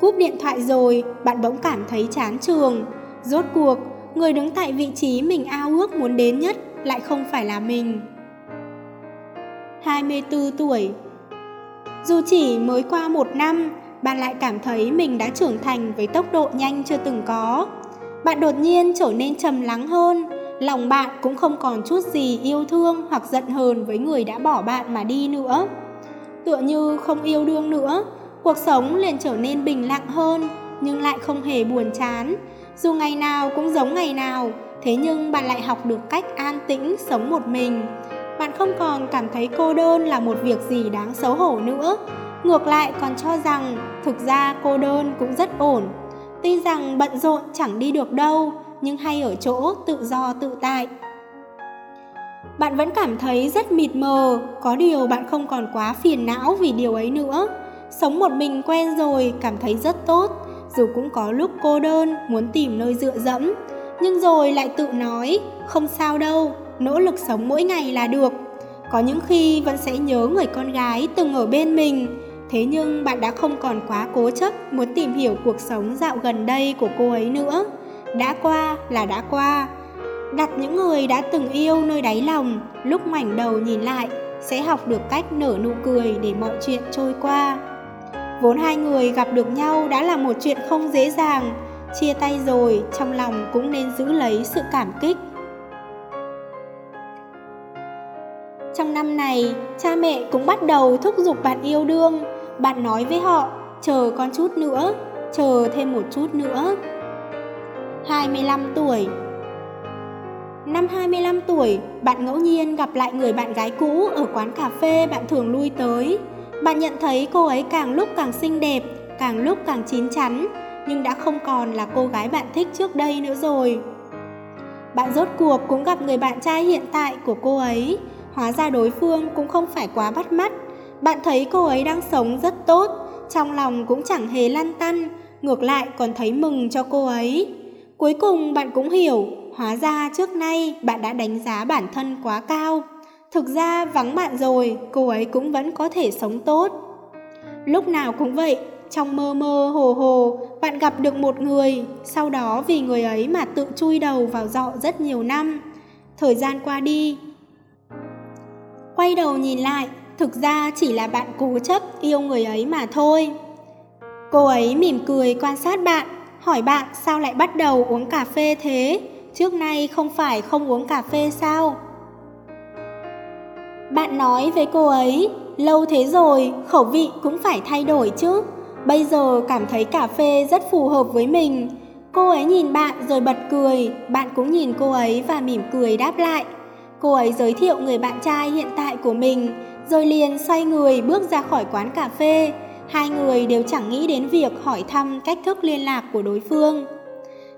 Cúp điện thoại rồi, bạn bỗng cảm thấy chán trường. Rốt cuộc, người đứng tại vị trí mình ao ước muốn đến nhất lại không phải là mình. 24 tuổi Dù chỉ mới qua một năm, bạn lại cảm thấy mình đã trưởng thành với tốc độ nhanh chưa từng có. Bạn đột nhiên trở nên trầm lắng hơn, lòng bạn cũng không còn chút gì yêu thương hoặc giận hờn với người đã bỏ bạn mà đi nữa. Tựa như không yêu đương nữa, cuộc sống liền trở nên bình lặng hơn, nhưng lại không hề buồn chán. Dù ngày nào cũng giống ngày nào, thế nhưng bạn lại học được cách an tĩnh sống một mình. Bạn không còn cảm thấy cô đơn là một việc gì đáng xấu hổ nữa. Ngược lại còn cho rằng thực ra cô đơn cũng rất ổn. Tuy rằng bận rộn chẳng đi được đâu, nhưng hay ở chỗ tự do tự tại. Bạn vẫn cảm thấy rất mịt mờ, có điều bạn không còn quá phiền não vì điều ấy nữa. Sống một mình quen rồi, cảm thấy rất tốt, dù cũng có lúc cô đơn, muốn tìm nơi dựa dẫm. Nhưng rồi lại tự nói, không sao đâu, nỗ lực sống mỗi ngày là được. Có những khi vẫn sẽ nhớ người con gái từng ở bên mình, thế nhưng bạn đã không còn quá cố chấp muốn tìm hiểu cuộc sống dạo gần đây của cô ấy nữa. Đã qua là đã qua. Đặt những người đã từng yêu nơi đáy lòng, lúc ngoảnh đầu nhìn lại, sẽ học được cách nở nụ cười để mọi chuyện trôi qua. Vốn hai người gặp được nhau đã là một chuyện không dễ dàng, chia tay rồi trong lòng cũng nên giữ lấy sự cảm kích. Trong năm này, cha mẹ cũng bắt đầu thúc giục bạn yêu đương. Bạn nói với họ, chờ con chút nữa, chờ thêm một chút nữa. 25 tuổi Năm 25 tuổi, bạn ngẫu nhiên gặp lại người bạn gái cũ ở quán cà phê bạn thường lui tới. Bạn nhận thấy cô ấy càng lúc càng xinh đẹp, càng lúc càng chín chắn, nhưng đã không còn là cô gái bạn thích trước đây nữa rồi. Bạn rốt cuộc cũng gặp người bạn trai hiện tại của cô ấy, hóa ra đối phương cũng không phải quá bắt mắt. Bạn thấy cô ấy đang sống rất tốt, trong lòng cũng chẳng hề lăn tăn, ngược lại còn thấy mừng cho cô ấy. Cuối cùng bạn cũng hiểu, hóa ra trước nay bạn đã đánh giá bản thân quá cao. Thực ra vắng bạn rồi, cô ấy cũng vẫn có thể sống tốt. Lúc nào cũng vậy, trong mơ mơ hồ hồ, bạn gặp được một người, sau đó vì người ấy mà tự chui đầu vào dọ rất nhiều năm. Thời gian qua đi. Quay đầu nhìn lại, thực ra chỉ là bạn cố chấp yêu người ấy mà thôi. Cô ấy mỉm cười quan sát bạn, hỏi bạn sao lại bắt đầu uống cà phê thế? Trước nay không phải không uống cà phê sao? Bạn nói với cô ấy, lâu thế rồi, khẩu vị cũng phải thay đổi chứ. Bây giờ cảm thấy cà phê rất phù hợp với mình. Cô ấy nhìn bạn rồi bật cười, bạn cũng nhìn cô ấy và mỉm cười đáp lại. Cô ấy giới thiệu người bạn trai hiện tại của mình, rồi liền xoay người bước ra khỏi quán cà phê. Hai người đều chẳng nghĩ đến việc hỏi thăm cách thức liên lạc của đối phương.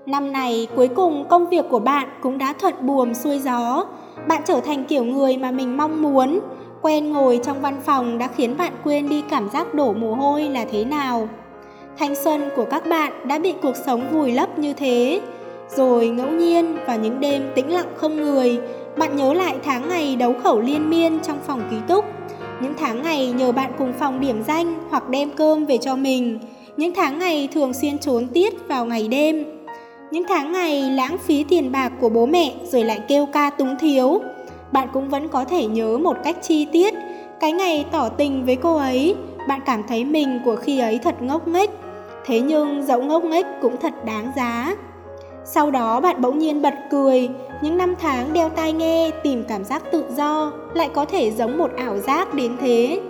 Năm này cuối cùng công việc của bạn cũng đã thuận buồm xuôi gió. Bạn trở thành kiểu người mà mình mong muốn. Quen ngồi trong văn phòng đã khiến bạn quên đi cảm giác đổ mồ hôi là thế nào. Thanh xuân của các bạn đã bị cuộc sống vùi lấp như thế. Rồi ngẫu nhiên vào những đêm tĩnh lặng không người, bạn nhớ lại tháng ngày đấu khẩu liên miên trong phòng ký túc. Những tháng ngày nhờ bạn cùng phòng điểm danh hoặc đem cơm về cho mình. Những tháng ngày thường xuyên trốn tiết vào ngày đêm. Những tháng ngày lãng phí tiền bạc của bố mẹ rồi lại kêu ca túng thiếu. Bạn cũng vẫn có thể nhớ một cách chi tiết cái ngày tỏ tình với cô ấy, bạn cảm thấy mình của khi ấy thật ngốc nghếch. Thế nhưng dẫu ngốc nghếch cũng thật đáng giá. Sau đó bạn bỗng nhiên bật cười, những năm tháng đeo tai nghe tìm cảm giác tự do lại có thể giống một ảo giác đến thế.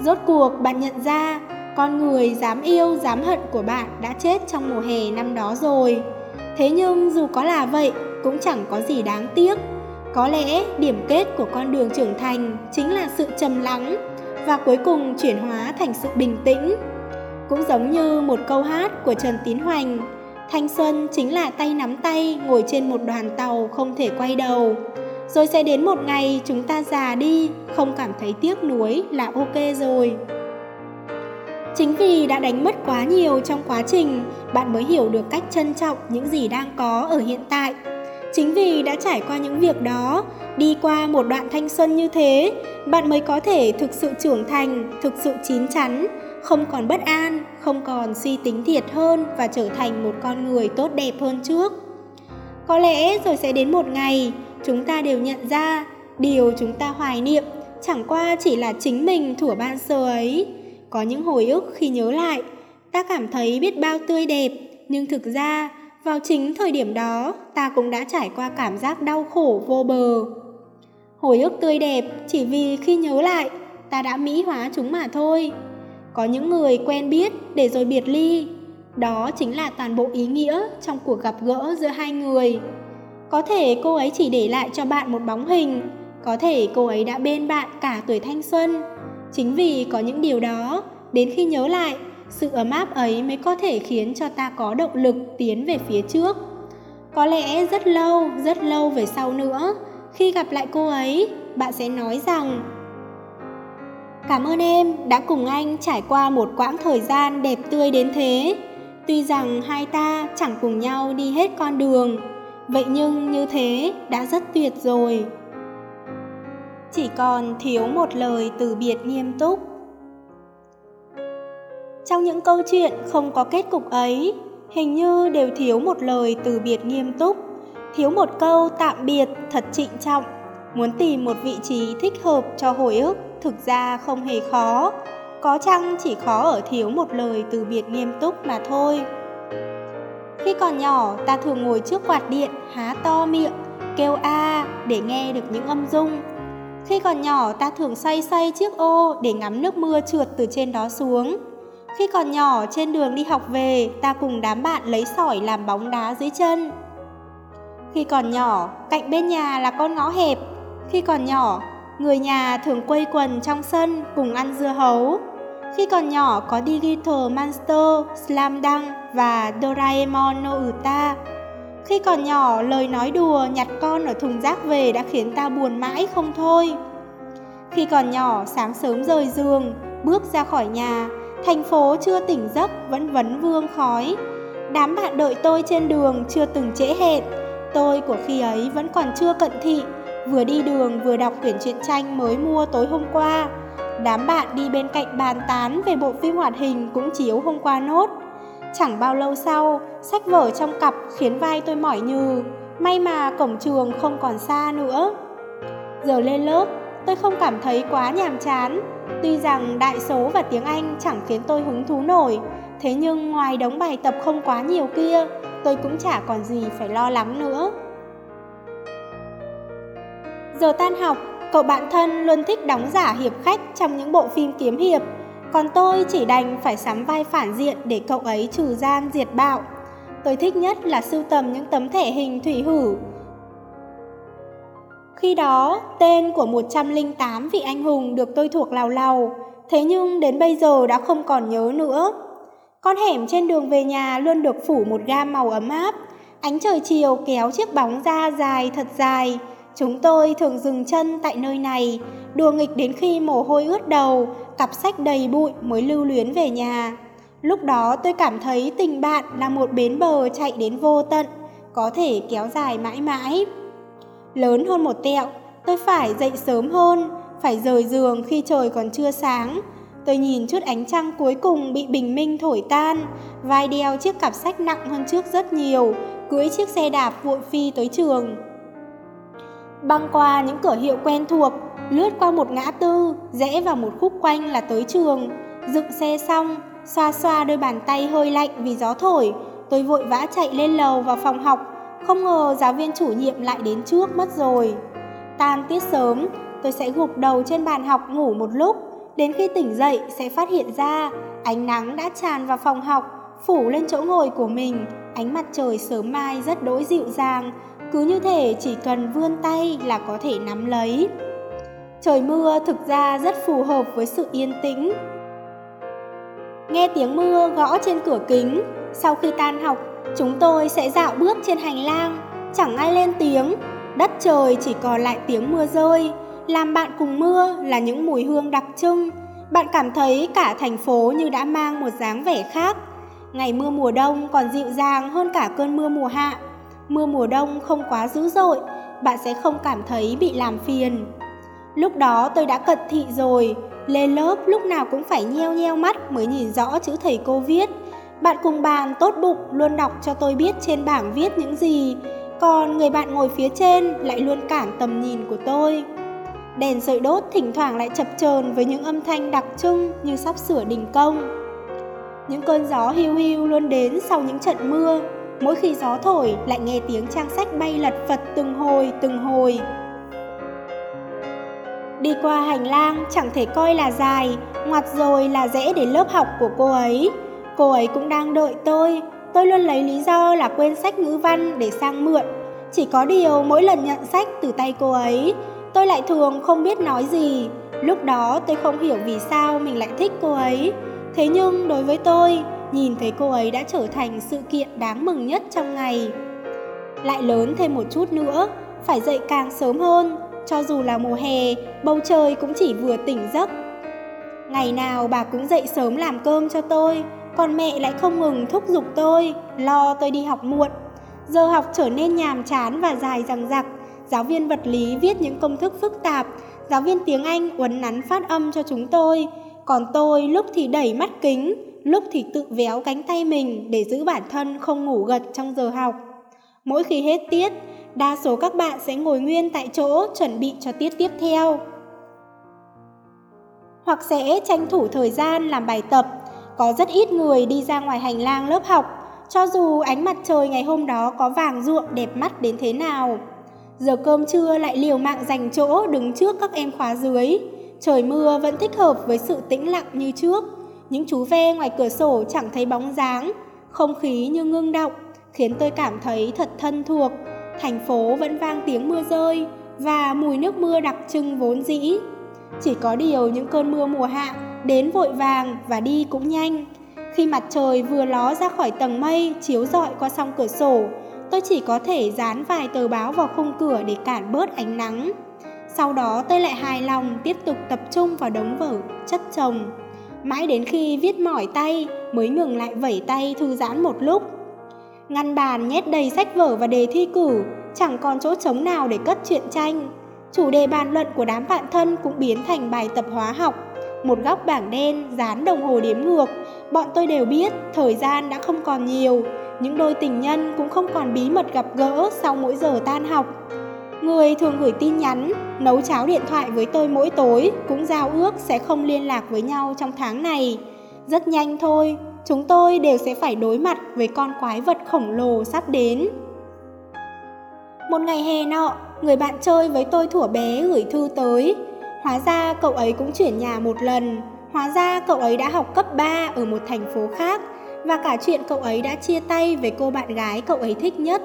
Rốt cuộc bạn nhận ra con người dám yêu dám hận của bạn đã chết trong mùa hè năm đó rồi. Thế nhưng dù có là vậy cũng chẳng có gì đáng tiếc. Có lẽ điểm kết của con đường trưởng thành chính là sự trầm lắng và cuối cùng chuyển hóa thành sự bình tĩnh. Cũng giống như một câu hát của Trần Tín Hoành, thanh xuân chính là tay nắm tay ngồi trên một đoàn tàu không thể quay đầu. Rồi sẽ đến một ngày chúng ta già đi, không cảm thấy tiếc nuối là ok rồi. Chính vì đã đánh mất quá nhiều trong quá trình, bạn mới hiểu được cách trân trọng những gì đang có ở hiện tại. Chính vì đã trải qua những việc đó, đi qua một đoạn thanh xuân như thế, bạn mới có thể thực sự trưởng thành, thực sự chín chắn, không còn bất an, không còn suy tính thiệt hơn và trở thành một con người tốt đẹp hơn trước. Có lẽ rồi sẽ đến một ngày, chúng ta đều nhận ra điều chúng ta hoài niệm chẳng qua chỉ là chính mình thủa ban sơ ấy. Có những hồi ức khi nhớ lại, ta cảm thấy biết bao tươi đẹp, nhưng thực ra vào chính thời điểm đó ta cũng đã trải qua cảm giác đau khổ vô bờ. Hồi ức tươi đẹp chỉ vì khi nhớ lại ta đã mỹ hóa chúng mà thôi. Có những người quen biết để rồi biệt ly, đó chính là toàn bộ ý nghĩa trong cuộc gặp gỡ giữa hai người. Có thể cô ấy chỉ để lại cho bạn một bóng hình, có thể cô ấy đã bên bạn cả tuổi thanh xuân. Chính vì có những điều đó, đến khi nhớ lại, sự ấm áp ấy mới có thể khiến cho ta có động lực tiến về phía trước. Có lẽ rất lâu, rất lâu về sau nữa, khi gặp lại cô ấy, bạn sẽ nói rằng Cảm ơn em đã cùng anh trải qua một quãng thời gian đẹp tươi đến thế. Tuy rằng hai ta chẳng cùng nhau đi hết con đường, vậy nhưng như thế đã rất tuyệt rồi. Chỉ còn thiếu một lời từ biệt nghiêm túc. Trong những câu chuyện không có kết cục ấy, hình như đều thiếu một lời từ biệt nghiêm túc, thiếu một câu tạm biệt thật trịnh trọng. Muốn tìm một vị trí thích hợp cho hồi ức thực ra không hề khó, có chăng chỉ khó ở thiếu một lời từ biệt nghiêm túc mà thôi. Khi còn nhỏ, ta thường ngồi trước quạt điện, há to miệng, kêu a để nghe được những âm dung. Khi còn nhỏ, ta thường xoay xoay chiếc ô để ngắm nước mưa trượt từ trên đó xuống. Khi còn nhỏ, trên đường đi học về, ta cùng đám bạn lấy sỏi làm bóng đá dưới chân. Khi còn nhỏ, cạnh bên nhà là con ngõ hẹp. Khi còn nhỏ, người nhà thường quây quần trong sân cùng ăn dưa hấu. Khi còn nhỏ có Digital Monster, Slam Dunk và Doraemon no Uta. Khi còn nhỏ, lời nói đùa nhặt con ở thùng rác về đã khiến ta buồn mãi không thôi. Khi còn nhỏ, sáng sớm rời giường, bước ra khỏi nhà, Thành phố chưa tỉnh giấc vẫn vấn vương khói. Đám bạn đợi tôi trên đường chưa từng trễ hẹn. Tôi của khi ấy vẫn còn chưa cận thị, vừa đi đường vừa đọc quyển truyện tranh mới mua tối hôm qua. Đám bạn đi bên cạnh bàn tán về bộ phim hoạt hình cũng chiếu hôm qua nốt. Chẳng bao lâu sau, sách vở trong cặp khiến vai tôi mỏi nhừ. May mà cổng trường không còn xa nữa. Giờ lên lớp, tôi không cảm thấy quá nhàm chán. Tuy rằng đại số và tiếng Anh chẳng khiến tôi hứng thú nổi, thế nhưng ngoài đống bài tập không quá nhiều kia, tôi cũng chả còn gì phải lo lắng nữa. Giờ tan học, Cậu bạn thân luôn thích đóng giả hiệp khách trong những bộ phim kiếm hiệp, còn tôi chỉ đành phải sắm vai phản diện để cậu ấy trừ gian diệt bạo. Tôi thích nhất là sưu tầm những tấm thẻ hình thủy hử. Khi đó, tên của 108 vị anh hùng được tôi thuộc lào lào, thế nhưng đến bây giờ đã không còn nhớ nữa. Con hẻm trên đường về nhà luôn được phủ một gam màu ấm áp, ánh trời chiều kéo chiếc bóng ra dài thật dài. Chúng tôi thường dừng chân tại nơi này, đùa nghịch đến khi mồ hôi ướt đầu, cặp sách đầy bụi mới lưu luyến về nhà. Lúc đó tôi cảm thấy tình bạn là một bến bờ chạy đến vô tận, có thể kéo dài mãi mãi. Lớn hơn một tẹo, tôi phải dậy sớm hơn, phải rời giường khi trời còn chưa sáng. Tôi nhìn chút ánh trăng cuối cùng bị bình minh thổi tan, vai đeo chiếc cặp sách nặng hơn trước rất nhiều, cưỡi chiếc xe đạp vội phi tới trường. Băng qua những cửa hiệu quen thuộc, lướt qua một ngã tư, rẽ vào một khúc quanh là tới trường. Dựng xe xong, xoa xoa đôi bàn tay hơi lạnh vì gió thổi, tôi vội vã chạy lên lầu vào phòng học, không ngờ giáo viên chủ nhiệm lại đến trước mất rồi. Tan tiết sớm, tôi sẽ gục đầu trên bàn học ngủ một lúc, đến khi tỉnh dậy sẽ phát hiện ra ánh nắng đã tràn vào phòng học, phủ lên chỗ ngồi của mình, ánh mặt trời sớm mai rất đỗi dịu dàng, cứ như thể chỉ cần vươn tay là có thể nắm lấy. Trời mưa thực ra rất phù hợp với sự yên tĩnh. Nghe tiếng mưa gõ trên cửa kính, sau khi tan học, chúng tôi sẽ dạo bước trên hành lang, chẳng ai lên tiếng, đất trời chỉ còn lại tiếng mưa rơi. Làm bạn cùng mưa là những mùi hương đặc trưng, bạn cảm thấy cả thành phố như đã mang một dáng vẻ khác. Ngày mưa mùa đông còn dịu dàng hơn cả cơn mưa mùa hạ. Mưa mùa đông không quá dữ dội, bạn sẽ không cảm thấy bị làm phiền. Lúc đó tôi đã cận thị rồi, lên lớp lúc nào cũng phải nheo nheo mắt mới nhìn rõ chữ thầy cô viết. Bạn cùng bàn tốt bụng luôn đọc cho tôi biết trên bảng viết những gì, còn người bạn ngồi phía trên lại luôn cản tầm nhìn của tôi. Đèn sợi đốt thỉnh thoảng lại chập chờn với những âm thanh đặc trưng như sắp sửa đình công. Những cơn gió hiu hiu luôn đến sau những trận mưa, mỗi khi gió thổi lại nghe tiếng trang sách bay lật phật từng hồi từng hồi. Đi qua hành lang chẳng thể coi là dài, ngoặt rồi là rẽ đến lớp học của cô ấy. Cô ấy cũng đang đợi tôi, tôi luôn lấy lý do là quên sách ngữ văn để sang mượn. Chỉ có điều mỗi lần nhận sách từ tay cô ấy, tôi lại thường không biết nói gì. Lúc đó tôi không hiểu vì sao mình lại thích cô ấy. Thế nhưng đối với tôi, nhìn thấy cô ấy đã trở thành sự kiện đáng mừng nhất trong ngày. Lại lớn thêm một chút nữa, phải dậy càng sớm hơn, cho dù là mùa hè, bầu trời cũng chỉ vừa tỉnh giấc. Ngày nào bà cũng dậy sớm làm cơm cho tôi, còn mẹ lại không ngừng thúc giục tôi, lo tôi đi học muộn. Giờ học trở nên nhàm chán và dài dằng dặc, giáo viên vật lý viết những công thức phức tạp, giáo viên tiếng Anh uốn nắn phát âm cho chúng tôi, còn tôi lúc thì đẩy mắt kính, lúc thì tự véo cánh tay mình để giữ bản thân không ngủ gật trong giờ học. Mỗi khi hết tiết, đa số các bạn sẽ ngồi nguyên tại chỗ chuẩn bị cho tiết tiếp theo. Hoặc sẽ tranh thủ thời gian làm bài tập, có rất ít người đi ra ngoài hành lang lớp học, cho dù ánh mặt trời ngày hôm đó có vàng ruộng đẹp mắt đến thế nào. Giờ cơm trưa lại liều mạng dành chỗ đứng trước các em khóa dưới. Trời mưa vẫn thích hợp với sự tĩnh lặng như trước. Những chú ve ngoài cửa sổ chẳng thấy bóng dáng, không khí như ngưng động, khiến tôi cảm thấy thật thân thuộc. Thành phố vẫn vang tiếng mưa rơi và mùi nước mưa đặc trưng vốn dĩ. Chỉ có điều những cơn mưa mùa hạ đến vội vàng và đi cũng nhanh. Khi mặt trời vừa ló ra khỏi tầng mây chiếu rọi qua song cửa sổ, tôi chỉ có thể dán vài tờ báo vào khung cửa để cản bớt ánh nắng. Sau đó tôi lại hài lòng tiếp tục tập trung vào đống vở chất chồng. Mãi đến khi viết mỏi tay mới ngừng lại vẩy tay thư giãn một lúc. Ngăn bàn nhét đầy sách vở và đề thi cử, chẳng còn chỗ trống nào để cất truyện tranh. Chủ đề bàn luận của đám bạn thân cũng biến thành bài tập hóa học. Một góc bảng đen dán đồng hồ đếm ngược, bọn tôi đều biết thời gian đã không còn nhiều, những đôi tình nhân cũng không còn bí mật gặp gỡ sau mỗi giờ tan học. Người thường gửi tin nhắn, nấu cháo điện thoại với tôi mỗi tối cũng giao ước sẽ không liên lạc với nhau trong tháng này. Rất nhanh thôi, chúng tôi đều sẽ phải đối mặt với con quái vật khổng lồ sắp đến. Một ngày hè nọ, người bạn chơi với tôi thuở bé gửi thư tới. Hóa ra cậu ấy cũng chuyển nhà một lần, hóa ra cậu ấy đã học cấp 3 ở một thành phố khác và cả chuyện cậu ấy đã chia tay với cô bạn gái cậu ấy thích nhất.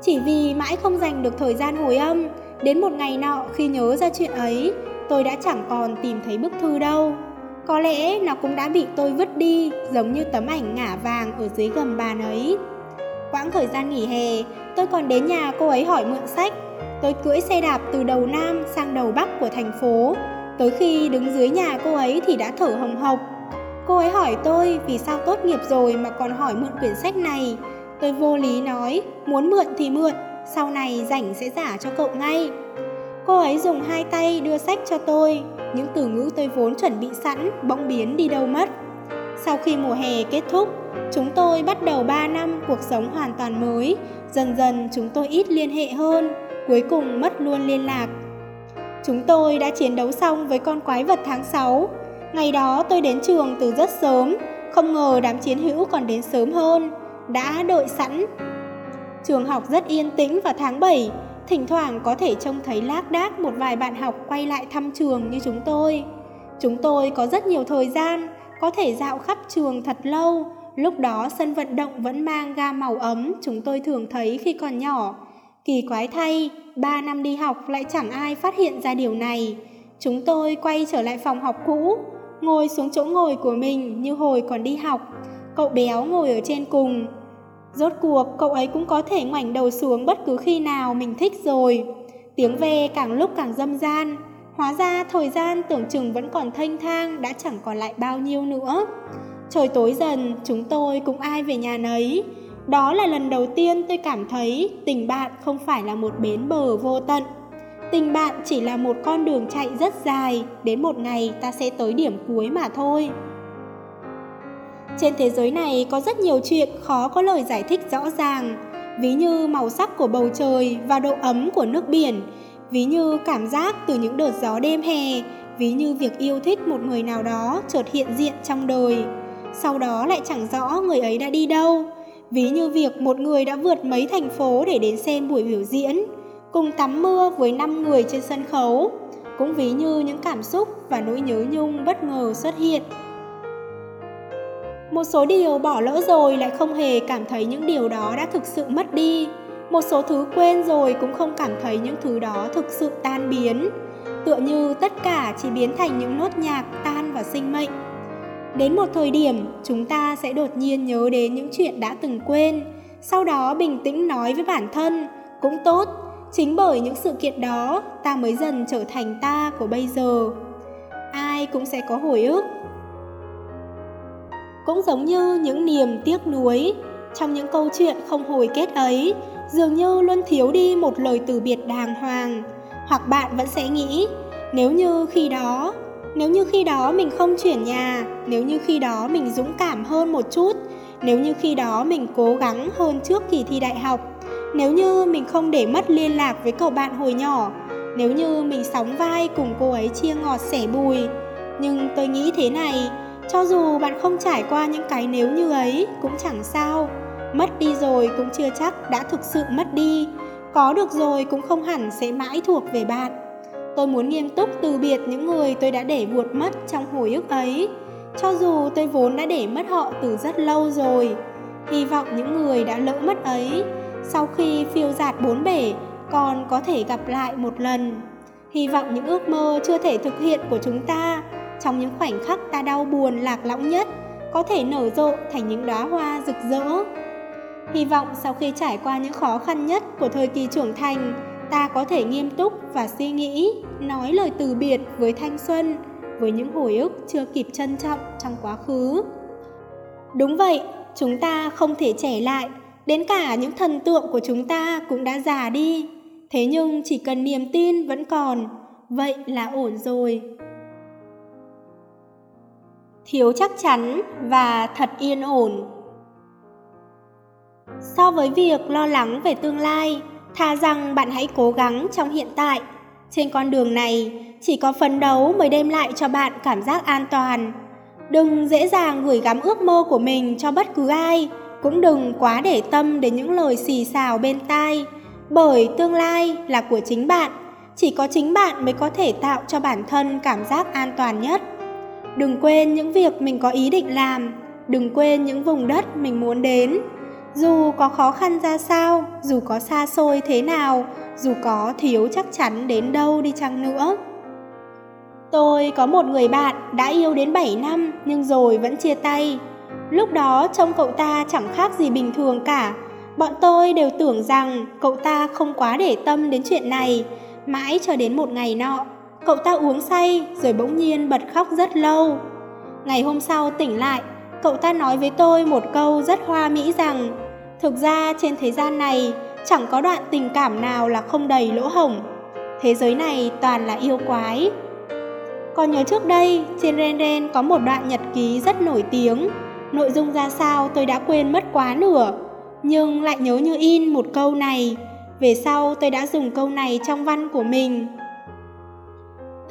Chỉ vì mãi không dành được thời gian hồi âm, đến một ngày nọ khi nhớ ra chuyện ấy, tôi đã chẳng còn tìm thấy bức thư đâu. Có lẽ nó cũng đã bị tôi vứt đi giống như tấm ảnh ngả vàng ở dưới gầm bàn ấy. Quãng thời gian nghỉ hè, tôi còn đến nhà cô ấy hỏi mượn sách. Tôi cưỡi xe đạp từ đầu Nam sang đầu Bắc của thành phố. Tới khi đứng dưới nhà cô ấy thì đã thở hồng hộc. Cô ấy hỏi tôi vì sao tốt nghiệp rồi mà còn hỏi mượn quyển sách này. Tôi vô lý nói, muốn mượn thì mượn, sau này rảnh sẽ giả cho cậu ngay. Cô ấy dùng hai tay đưa sách cho tôi, những từ ngữ tôi vốn chuẩn bị sẵn bỗng biến đi đâu mất. Sau khi mùa hè kết thúc, chúng tôi bắt đầu 3 năm cuộc sống hoàn toàn mới, dần dần chúng tôi ít liên hệ hơn, cuối cùng mất luôn liên lạc. Chúng tôi đã chiến đấu xong với con quái vật tháng 6. Ngày đó tôi đến trường từ rất sớm, không ngờ đám chiến hữu còn đến sớm hơn, đã đợi sẵn. Trường học rất yên tĩnh vào tháng 7, Thỉnh thoảng có thể trông thấy lác đác một vài bạn học quay lại thăm trường như chúng tôi. Chúng tôi có rất nhiều thời gian, có thể dạo khắp trường thật lâu. Lúc đó sân vận động vẫn mang ga màu ấm chúng tôi thường thấy khi còn nhỏ. Kỳ quái thay, ba năm đi học lại chẳng ai phát hiện ra điều này. Chúng tôi quay trở lại phòng học cũ, ngồi xuống chỗ ngồi của mình như hồi còn đi học. Cậu béo ngồi ở trên cùng, Rốt cuộc cậu ấy cũng có thể ngoảnh đầu xuống bất cứ khi nào mình thích rồi. Tiếng ve càng lúc càng dâm gian. Hóa ra thời gian tưởng chừng vẫn còn thanh thang đã chẳng còn lại bao nhiêu nữa. Trời tối dần, chúng tôi cũng ai về nhà nấy. Đó là lần đầu tiên tôi cảm thấy tình bạn không phải là một bến bờ vô tận. Tình bạn chỉ là một con đường chạy rất dài, đến một ngày ta sẽ tới điểm cuối mà thôi. Trên thế giới này có rất nhiều chuyện khó có lời giải thích rõ ràng, ví như màu sắc của bầu trời và độ ấm của nước biển, ví như cảm giác từ những đợt gió đêm hè, ví như việc yêu thích một người nào đó chợt hiện diện trong đời. Sau đó lại chẳng rõ người ấy đã đi đâu, ví như việc một người đã vượt mấy thành phố để đến xem buổi biểu diễn, cùng tắm mưa với 5 người trên sân khấu, cũng ví như những cảm xúc và nỗi nhớ nhung bất ngờ xuất hiện. Một số điều bỏ lỡ rồi lại không hề cảm thấy những điều đó đã thực sự mất đi. Một số thứ quên rồi cũng không cảm thấy những thứ đó thực sự tan biến. Tựa như tất cả chỉ biến thành những nốt nhạc tan vào sinh mệnh. Đến một thời điểm, chúng ta sẽ đột nhiên nhớ đến những chuyện đã từng quên, sau đó bình tĩnh nói với bản thân, cũng tốt, chính bởi những sự kiện đó ta mới dần trở thành ta của bây giờ. Ai cũng sẽ có hồi ức, cũng giống như những niềm tiếc nuối, trong những câu chuyện không hồi kết ấy, dường như luôn thiếu đi một lời từ biệt đàng hoàng. Hoặc bạn vẫn sẽ nghĩ, nếu như khi đó, nếu như khi đó mình không chuyển nhà, nếu như khi đó mình dũng cảm hơn một chút, nếu như khi đó mình cố gắng hơn trước kỳ thi đại học, nếu như mình không để mất liên lạc với cậu bạn hồi nhỏ, nếu như mình sóng vai cùng cô ấy chia ngọt sẻ bùi. Nhưng tôi nghĩ thế này cho dù bạn không trải qua những cái nếu như ấy, cũng chẳng sao. Mất đi rồi cũng chưa chắc đã thực sự mất đi. Có được rồi cũng không hẳn sẽ mãi thuộc về bạn. Tôi muốn nghiêm túc từ biệt những người tôi đã để vuột mất trong hồi ức ấy. Cho dù tôi vốn đã để mất họ từ rất lâu rồi, Hy vọng những người đã lỡ mất ấy, Sau khi phiêu giạt bốn bể, còn có thể gặp lại một lần. Hy vọng những ước mơ chưa thể thực hiện của chúng ta trong những khoảnh khắc ta đau buồn lạc lõng nhất có thể nở rộ thành những đóa hoa rực rỡ. Hy vọng sau khi trải qua những khó khăn nhất của thời kỳ trưởng thành, ta có thể nghiêm túc và suy nghĩ, nói lời từ biệt với thanh xuân, với những hồi ức chưa kịp trân trọng trong quá khứ. Đúng vậy, chúng ta không thể trẻ lại, đến cả những thần tượng của chúng ta cũng đã già đi. Thế nhưng chỉ cần niềm tin vẫn còn, vậy là ổn rồi thiếu chắc chắn và thật yên ổn. So với việc lo lắng về tương lai thà rằng bạn hãy cố gắng trong hiện tại. Trên con đường này chỉ có phấn đấu mới đem lại cho bạn cảm giác an toàn. Đừng dễ dàng gửi gắm ước mơ của mình cho bất cứ ai cũng đừng quá để tâm đến những lời xì xào bên tai Bởi tương lai là của chính bạn, chỉ có chính bạn mới có thể tạo cho bản thân cảm giác an toàn nhất. Đừng quên những việc mình có ý định làm, đừng quên những vùng đất mình muốn đến. Dù có khó khăn ra sao, dù có xa xôi thế nào, dù có thiếu chắc chắn đến đâu đi chăng nữa. Tôi có một người bạn đã yêu đến 7 năm nhưng rồi vẫn chia tay. Lúc đó trông cậu ta chẳng khác gì bình thường cả. Bọn tôi đều tưởng rằng cậu ta không quá để tâm đến chuyện này. Mãi cho đến một ngày nọ, cậu ta uống say rồi bỗng nhiên bật khóc rất lâu. Ngày hôm sau tỉnh lại, cậu ta nói với tôi một câu rất hoa mỹ rằng thực ra trên thế gian này chẳng có đoạn tình cảm nào là không đầy lỗ hổng. Thế giới này toàn là yêu quái. Còn nhớ trước đây, trên Ren Ren có một đoạn nhật ký rất nổi tiếng. Nội dung ra sao tôi đã quên mất quá nửa, nhưng lại nhớ như in một câu này. Về sau tôi đã dùng câu này trong văn của mình.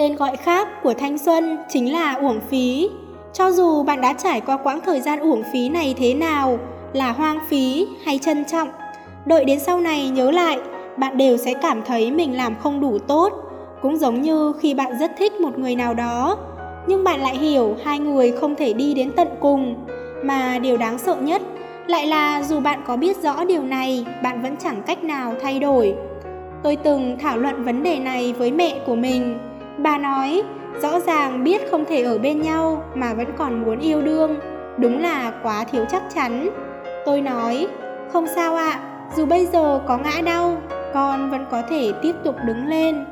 Tên gọi khác của thanh xuân chính là uổng phí. Cho dù bạn đã trải qua quãng thời gian uổng phí này thế nào, là hoang phí hay trân trọng, đợi đến sau này nhớ lại, bạn đều sẽ cảm thấy mình làm không đủ tốt cũng giống như khi bạn rất thích một người nào đó, nhưng bạn lại hiểu hai người không thể đi đến tận cùng, mà điều đáng sợ nhất lại là dù bạn có biết rõ điều này, bạn vẫn chẳng cách nào thay đổi. Tôi từng thảo luận vấn đề này với mẹ của mình. Bà nói, rõ ràng biết không thể ở bên nhau mà vẫn còn muốn yêu đương, đúng là quá thiếu chắc chắn. Tôi nói, không sao ạ, dù bây giờ có ngã đau, con vẫn có thể tiếp tục đứng lên.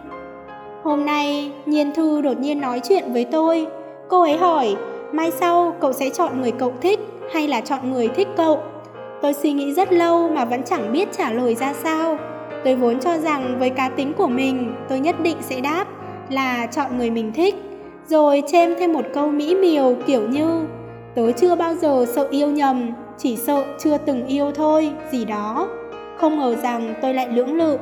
Hôm nay, Nhiên Thư đột nhiên nói chuyện với tôi. Cô ấy hỏi, mai sau cậu sẽ chọn người cậu thích hay là chọn người thích cậu? Tôi suy nghĩ rất lâu mà vẫn chẳng biết trả lời ra sao. Tôi vốn cho rằng với cá tính của mình, tôi nhất định sẽ đáp là chọn người mình thích. Rồi chêm thêm một câu mỹ miều kiểu như Tớ chưa bao giờ sợ yêu nhầm, chỉ sợ chưa từng yêu thôi, gì đó. Không ngờ rằng tôi lại lưỡng lự.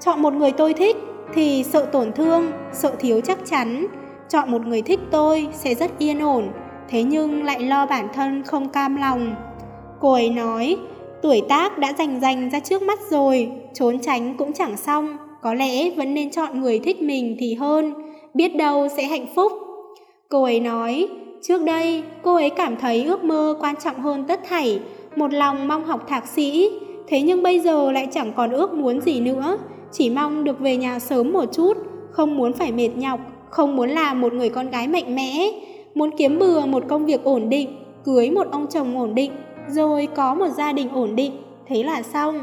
Chọn một người tôi thích thì sợ tổn thương, sợ thiếu chắc chắn, chọn một người thích tôi sẽ rất yên ổn, thế nhưng lại lo bản thân không cam lòng. Cô ấy nói, tuổi tác đã rành rành ra trước mắt rồi, trốn tránh cũng chẳng xong, có lẽ vẫn nên chọn người thích mình thì hơn, biết đâu sẽ hạnh phúc. Cô ấy nói, trước đây cô ấy cảm thấy ước mơ quan trọng hơn tất thảy, một lòng mong học thạc sĩ, thế nhưng bây giờ lại chẳng còn ước muốn gì nữa, chỉ mong được về nhà sớm một chút, không muốn phải mệt nhọc, không muốn làm một người con gái mạnh mẽ, muốn kiếm bừa một công việc ổn định, cưới một ông chồng ổn định, rồi có một gia đình ổn định, thế là xong.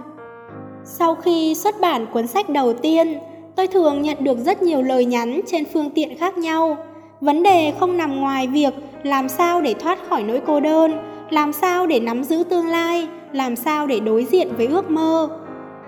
Sau khi xuất bản cuốn sách đầu tiên, tôi thường nhận được rất nhiều lời nhắn trên phương tiện khác nhau. Vấn đề không nằm ngoài việc làm sao để thoát khỏi nỗi cô đơn, làm sao để nắm giữ tương lai, làm sao để đối diện với ước mơ,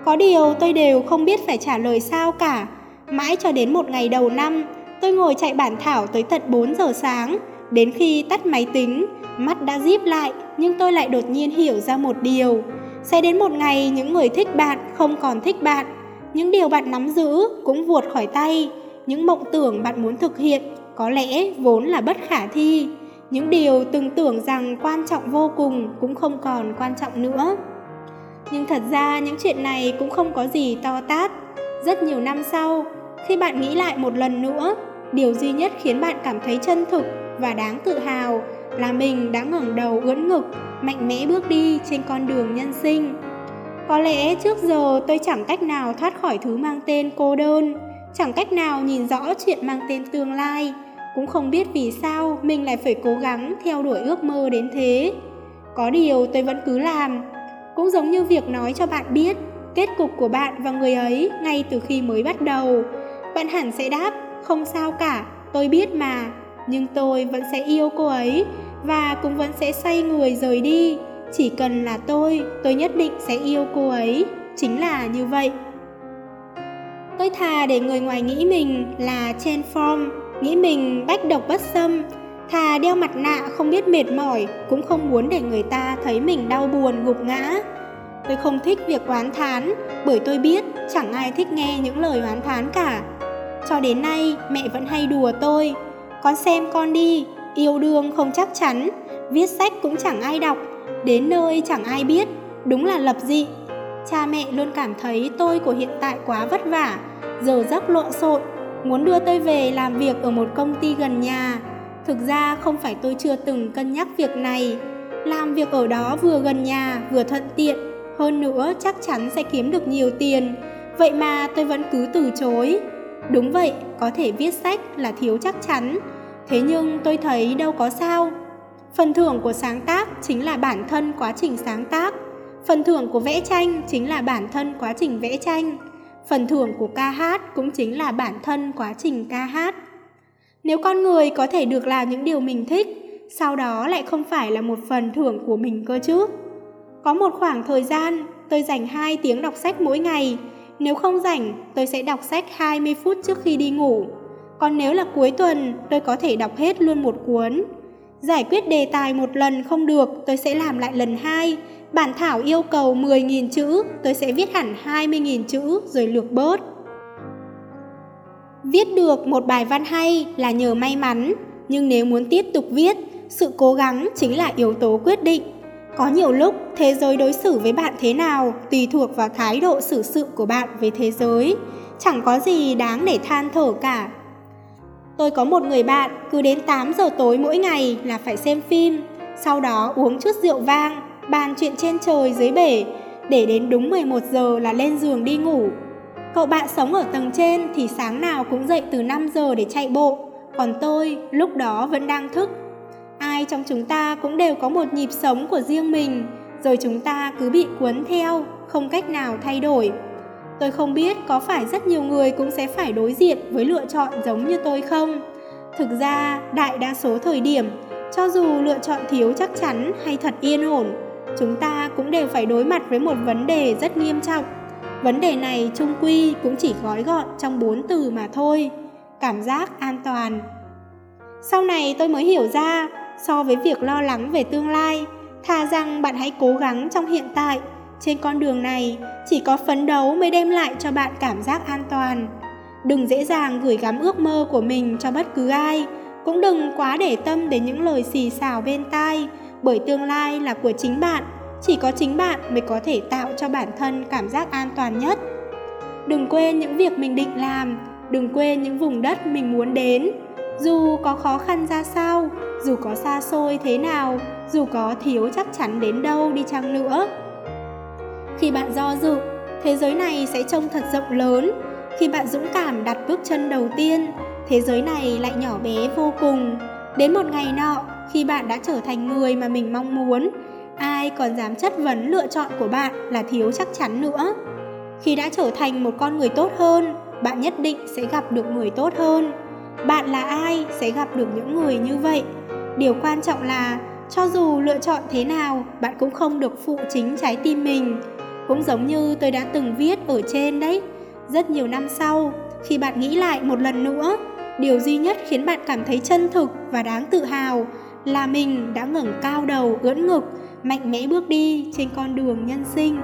có điều tôi đều không biết phải trả lời sao cả. Mãi cho đến một ngày đầu năm, tôi ngồi chạy bản thảo tới tận 4 giờ sáng. Đến khi tắt máy tính, mắt đã díp lại, nhưng tôi lại đột nhiên hiểu ra một điều. Sẽ đến một ngày những người thích bạn không còn thích bạn. Những điều bạn nắm giữ cũng vuột khỏi tay. Những mộng tưởng bạn muốn thực hiện có lẽ vốn là bất khả thi. Những điều từng tưởng rằng quan trọng vô cùng cũng không còn quan trọng nữa. Nhưng thật ra những chuyện này cũng không có gì to tát. Rất nhiều năm sau, khi bạn nghĩ lại một lần nữa, điều duy nhất khiến bạn cảm thấy chân thực và đáng tự hào là mình đã ngẩng đầu ưỡn ngực, mạnh mẽ bước đi trên con đường nhân sinh. Có lẽ trước giờ tôi chẳng cách nào thoát khỏi thứ mang tên cô đơn, chẳng cách nào nhìn rõ chuyện mang tên tương lai, cũng không biết vì sao mình lại phải cố gắng theo đuổi ước mơ đến thế. Có điều tôi vẫn cứ làm, cũng giống như việc nói cho bạn biết kết cục của bạn và người ấy ngay từ khi mới bắt đầu. Bạn hẳn sẽ đáp, không sao cả, tôi biết mà, nhưng tôi vẫn sẽ yêu cô ấy và cũng vẫn sẽ xoay người rời đi. Chỉ cần là tôi, tôi nhất định sẽ yêu cô ấy, chính là như vậy. Tôi thà để người ngoài nghĩ mình là chen form, nghĩ mình bách độc bất xâm, Thà đeo mặt nạ không biết mệt mỏi Cũng không muốn để người ta thấy mình đau buồn gục ngã. Tôi không thích việc oán thán Bởi tôi biết chẳng ai thích nghe những lời oán thán cả. Cho đến nay mẹ vẫn hay đùa tôi. Con xem con đi Yêu đương không chắc chắn Viết sách cũng chẳng ai đọc Đến nơi chẳng ai biết Đúng là lập dị Cha mẹ luôn cảm thấy tôi của hiện tại quá vất vả, giờ giấc lộn xộn, muốn đưa tôi về làm việc ở một công ty gần nhà. Thực ra không phải tôi chưa từng cân nhắc việc này, làm việc ở đó vừa gần nhà vừa thuận tiện, hơn nữa chắc chắn sẽ kiếm được nhiều tiền, vậy mà tôi vẫn cứ từ chối. Đúng vậy, có thể viết sách là thiếu chắc chắn, thế nhưng tôi thấy đâu có sao. Phần thưởng của sáng tác chính là bản thân quá trình sáng tác, phần thưởng của vẽ tranh chính là bản thân quá trình vẽ tranh, phần thưởng của ca hát cũng chính là bản thân quá trình ca hát. Nếu con người có thể được làm những điều mình thích, sau đó lại không phải là một phần thưởng của mình cơ chứ. Có một khoảng thời gian, tôi dành 2 tiếng đọc sách mỗi ngày. Nếu không rảnh, tôi sẽ đọc sách 20 phút trước khi đi ngủ. Còn nếu là cuối tuần, tôi có thể đọc hết luôn một cuốn. Giải quyết đề tài một lần không được, tôi sẽ làm lại lần hai. Bản thảo yêu cầu 10.000 chữ, tôi sẽ viết hẳn 20.000 chữ rồi lược bớt. Viết được một bài văn hay là nhờ may mắn, nhưng nếu muốn tiếp tục viết, sự cố gắng chính là yếu tố quyết định. Có nhiều lúc thế giới đối xử với bạn thế nào tùy thuộc vào thái độ xử sự của bạn với thế giới. Chẳng có gì đáng để than thở cả. Tôi có một người bạn cứ đến 8 giờ tối mỗi ngày là phải xem phim, sau đó uống chút rượu vang, bàn chuyện trên trời dưới bể, để đến đúng 11 giờ là lên giường đi ngủ. Cậu bạn sống ở tầng trên thì sáng nào cũng dậy từ 5 giờ để chạy bộ, còn tôi lúc đó vẫn đang thức. Ai trong chúng ta cũng đều có một nhịp sống của riêng mình, rồi chúng ta cứ bị cuốn theo, không cách nào thay đổi. Tôi không biết có phải rất nhiều người cũng sẽ phải đối diện với lựa chọn giống như tôi không. Thực ra, đại đa số thời điểm, cho dù lựa chọn thiếu chắc chắn hay thật yên ổn, chúng ta cũng đều phải đối mặt với một vấn đề rất nghiêm trọng. Vấn đề này trung quy cũng chỉ gói gọn trong bốn từ mà thôi. Cảm giác an toàn. Sau này tôi mới hiểu ra, so với việc lo lắng về tương lai, thà rằng bạn hãy cố gắng trong hiện tại trên con đường này, chỉ có phấn đấu mới đem lại cho bạn cảm giác an toàn. Đừng dễ dàng gửi gắm ước mơ của mình cho bất cứ ai, cũng đừng quá để tâm đến những lời xì xào bên tai, bởi tương lai là của chính bạn, chỉ có chính bạn mới có thể tạo cho bản thân cảm giác an toàn nhất. Đừng quên những việc mình định làm, đừng quên những vùng đất mình muốn đến. Dù có khó khăn ra sao, dù có xa xôi thế nào, dù có thiếu chắc chắn đến đâu đi chăng nữa, khi bạn do dự, thế giới này sẽ trông thật rộng lớn. Khi bạn dũng cảm đặt bước chân đầu tiên, thế giới này lại nhỏ bé vô cùng. Đến một ngày nọ, khi bạn đã trở thành người mà mình mong muốn, ai còn dám chất vấn lựa chọn của bạn là thiếu chắc chắn nữa. Khi đã trở thành một con người tốt hơn, bạn nhất định sẽ gặp được người tốt hơn. Bạn là ai sẽ gặp được những người như vậy. Điều quan trọng là cho dù lựa chọn thế nào, bạn cũng không được phụ chính trái tim mình cũng giống như tôi đã từng viết ở trên đấy. Rất nhiều năm sau, khi bạn nghĩ lại một lần nữa, điều duy nhất khiến bạn cảm thấy chân thực và đáng tự hào là mình đã ngẩng cao đầu ưỡn ngực, mạnh mẽ bước đi trên con đường nhân sinh.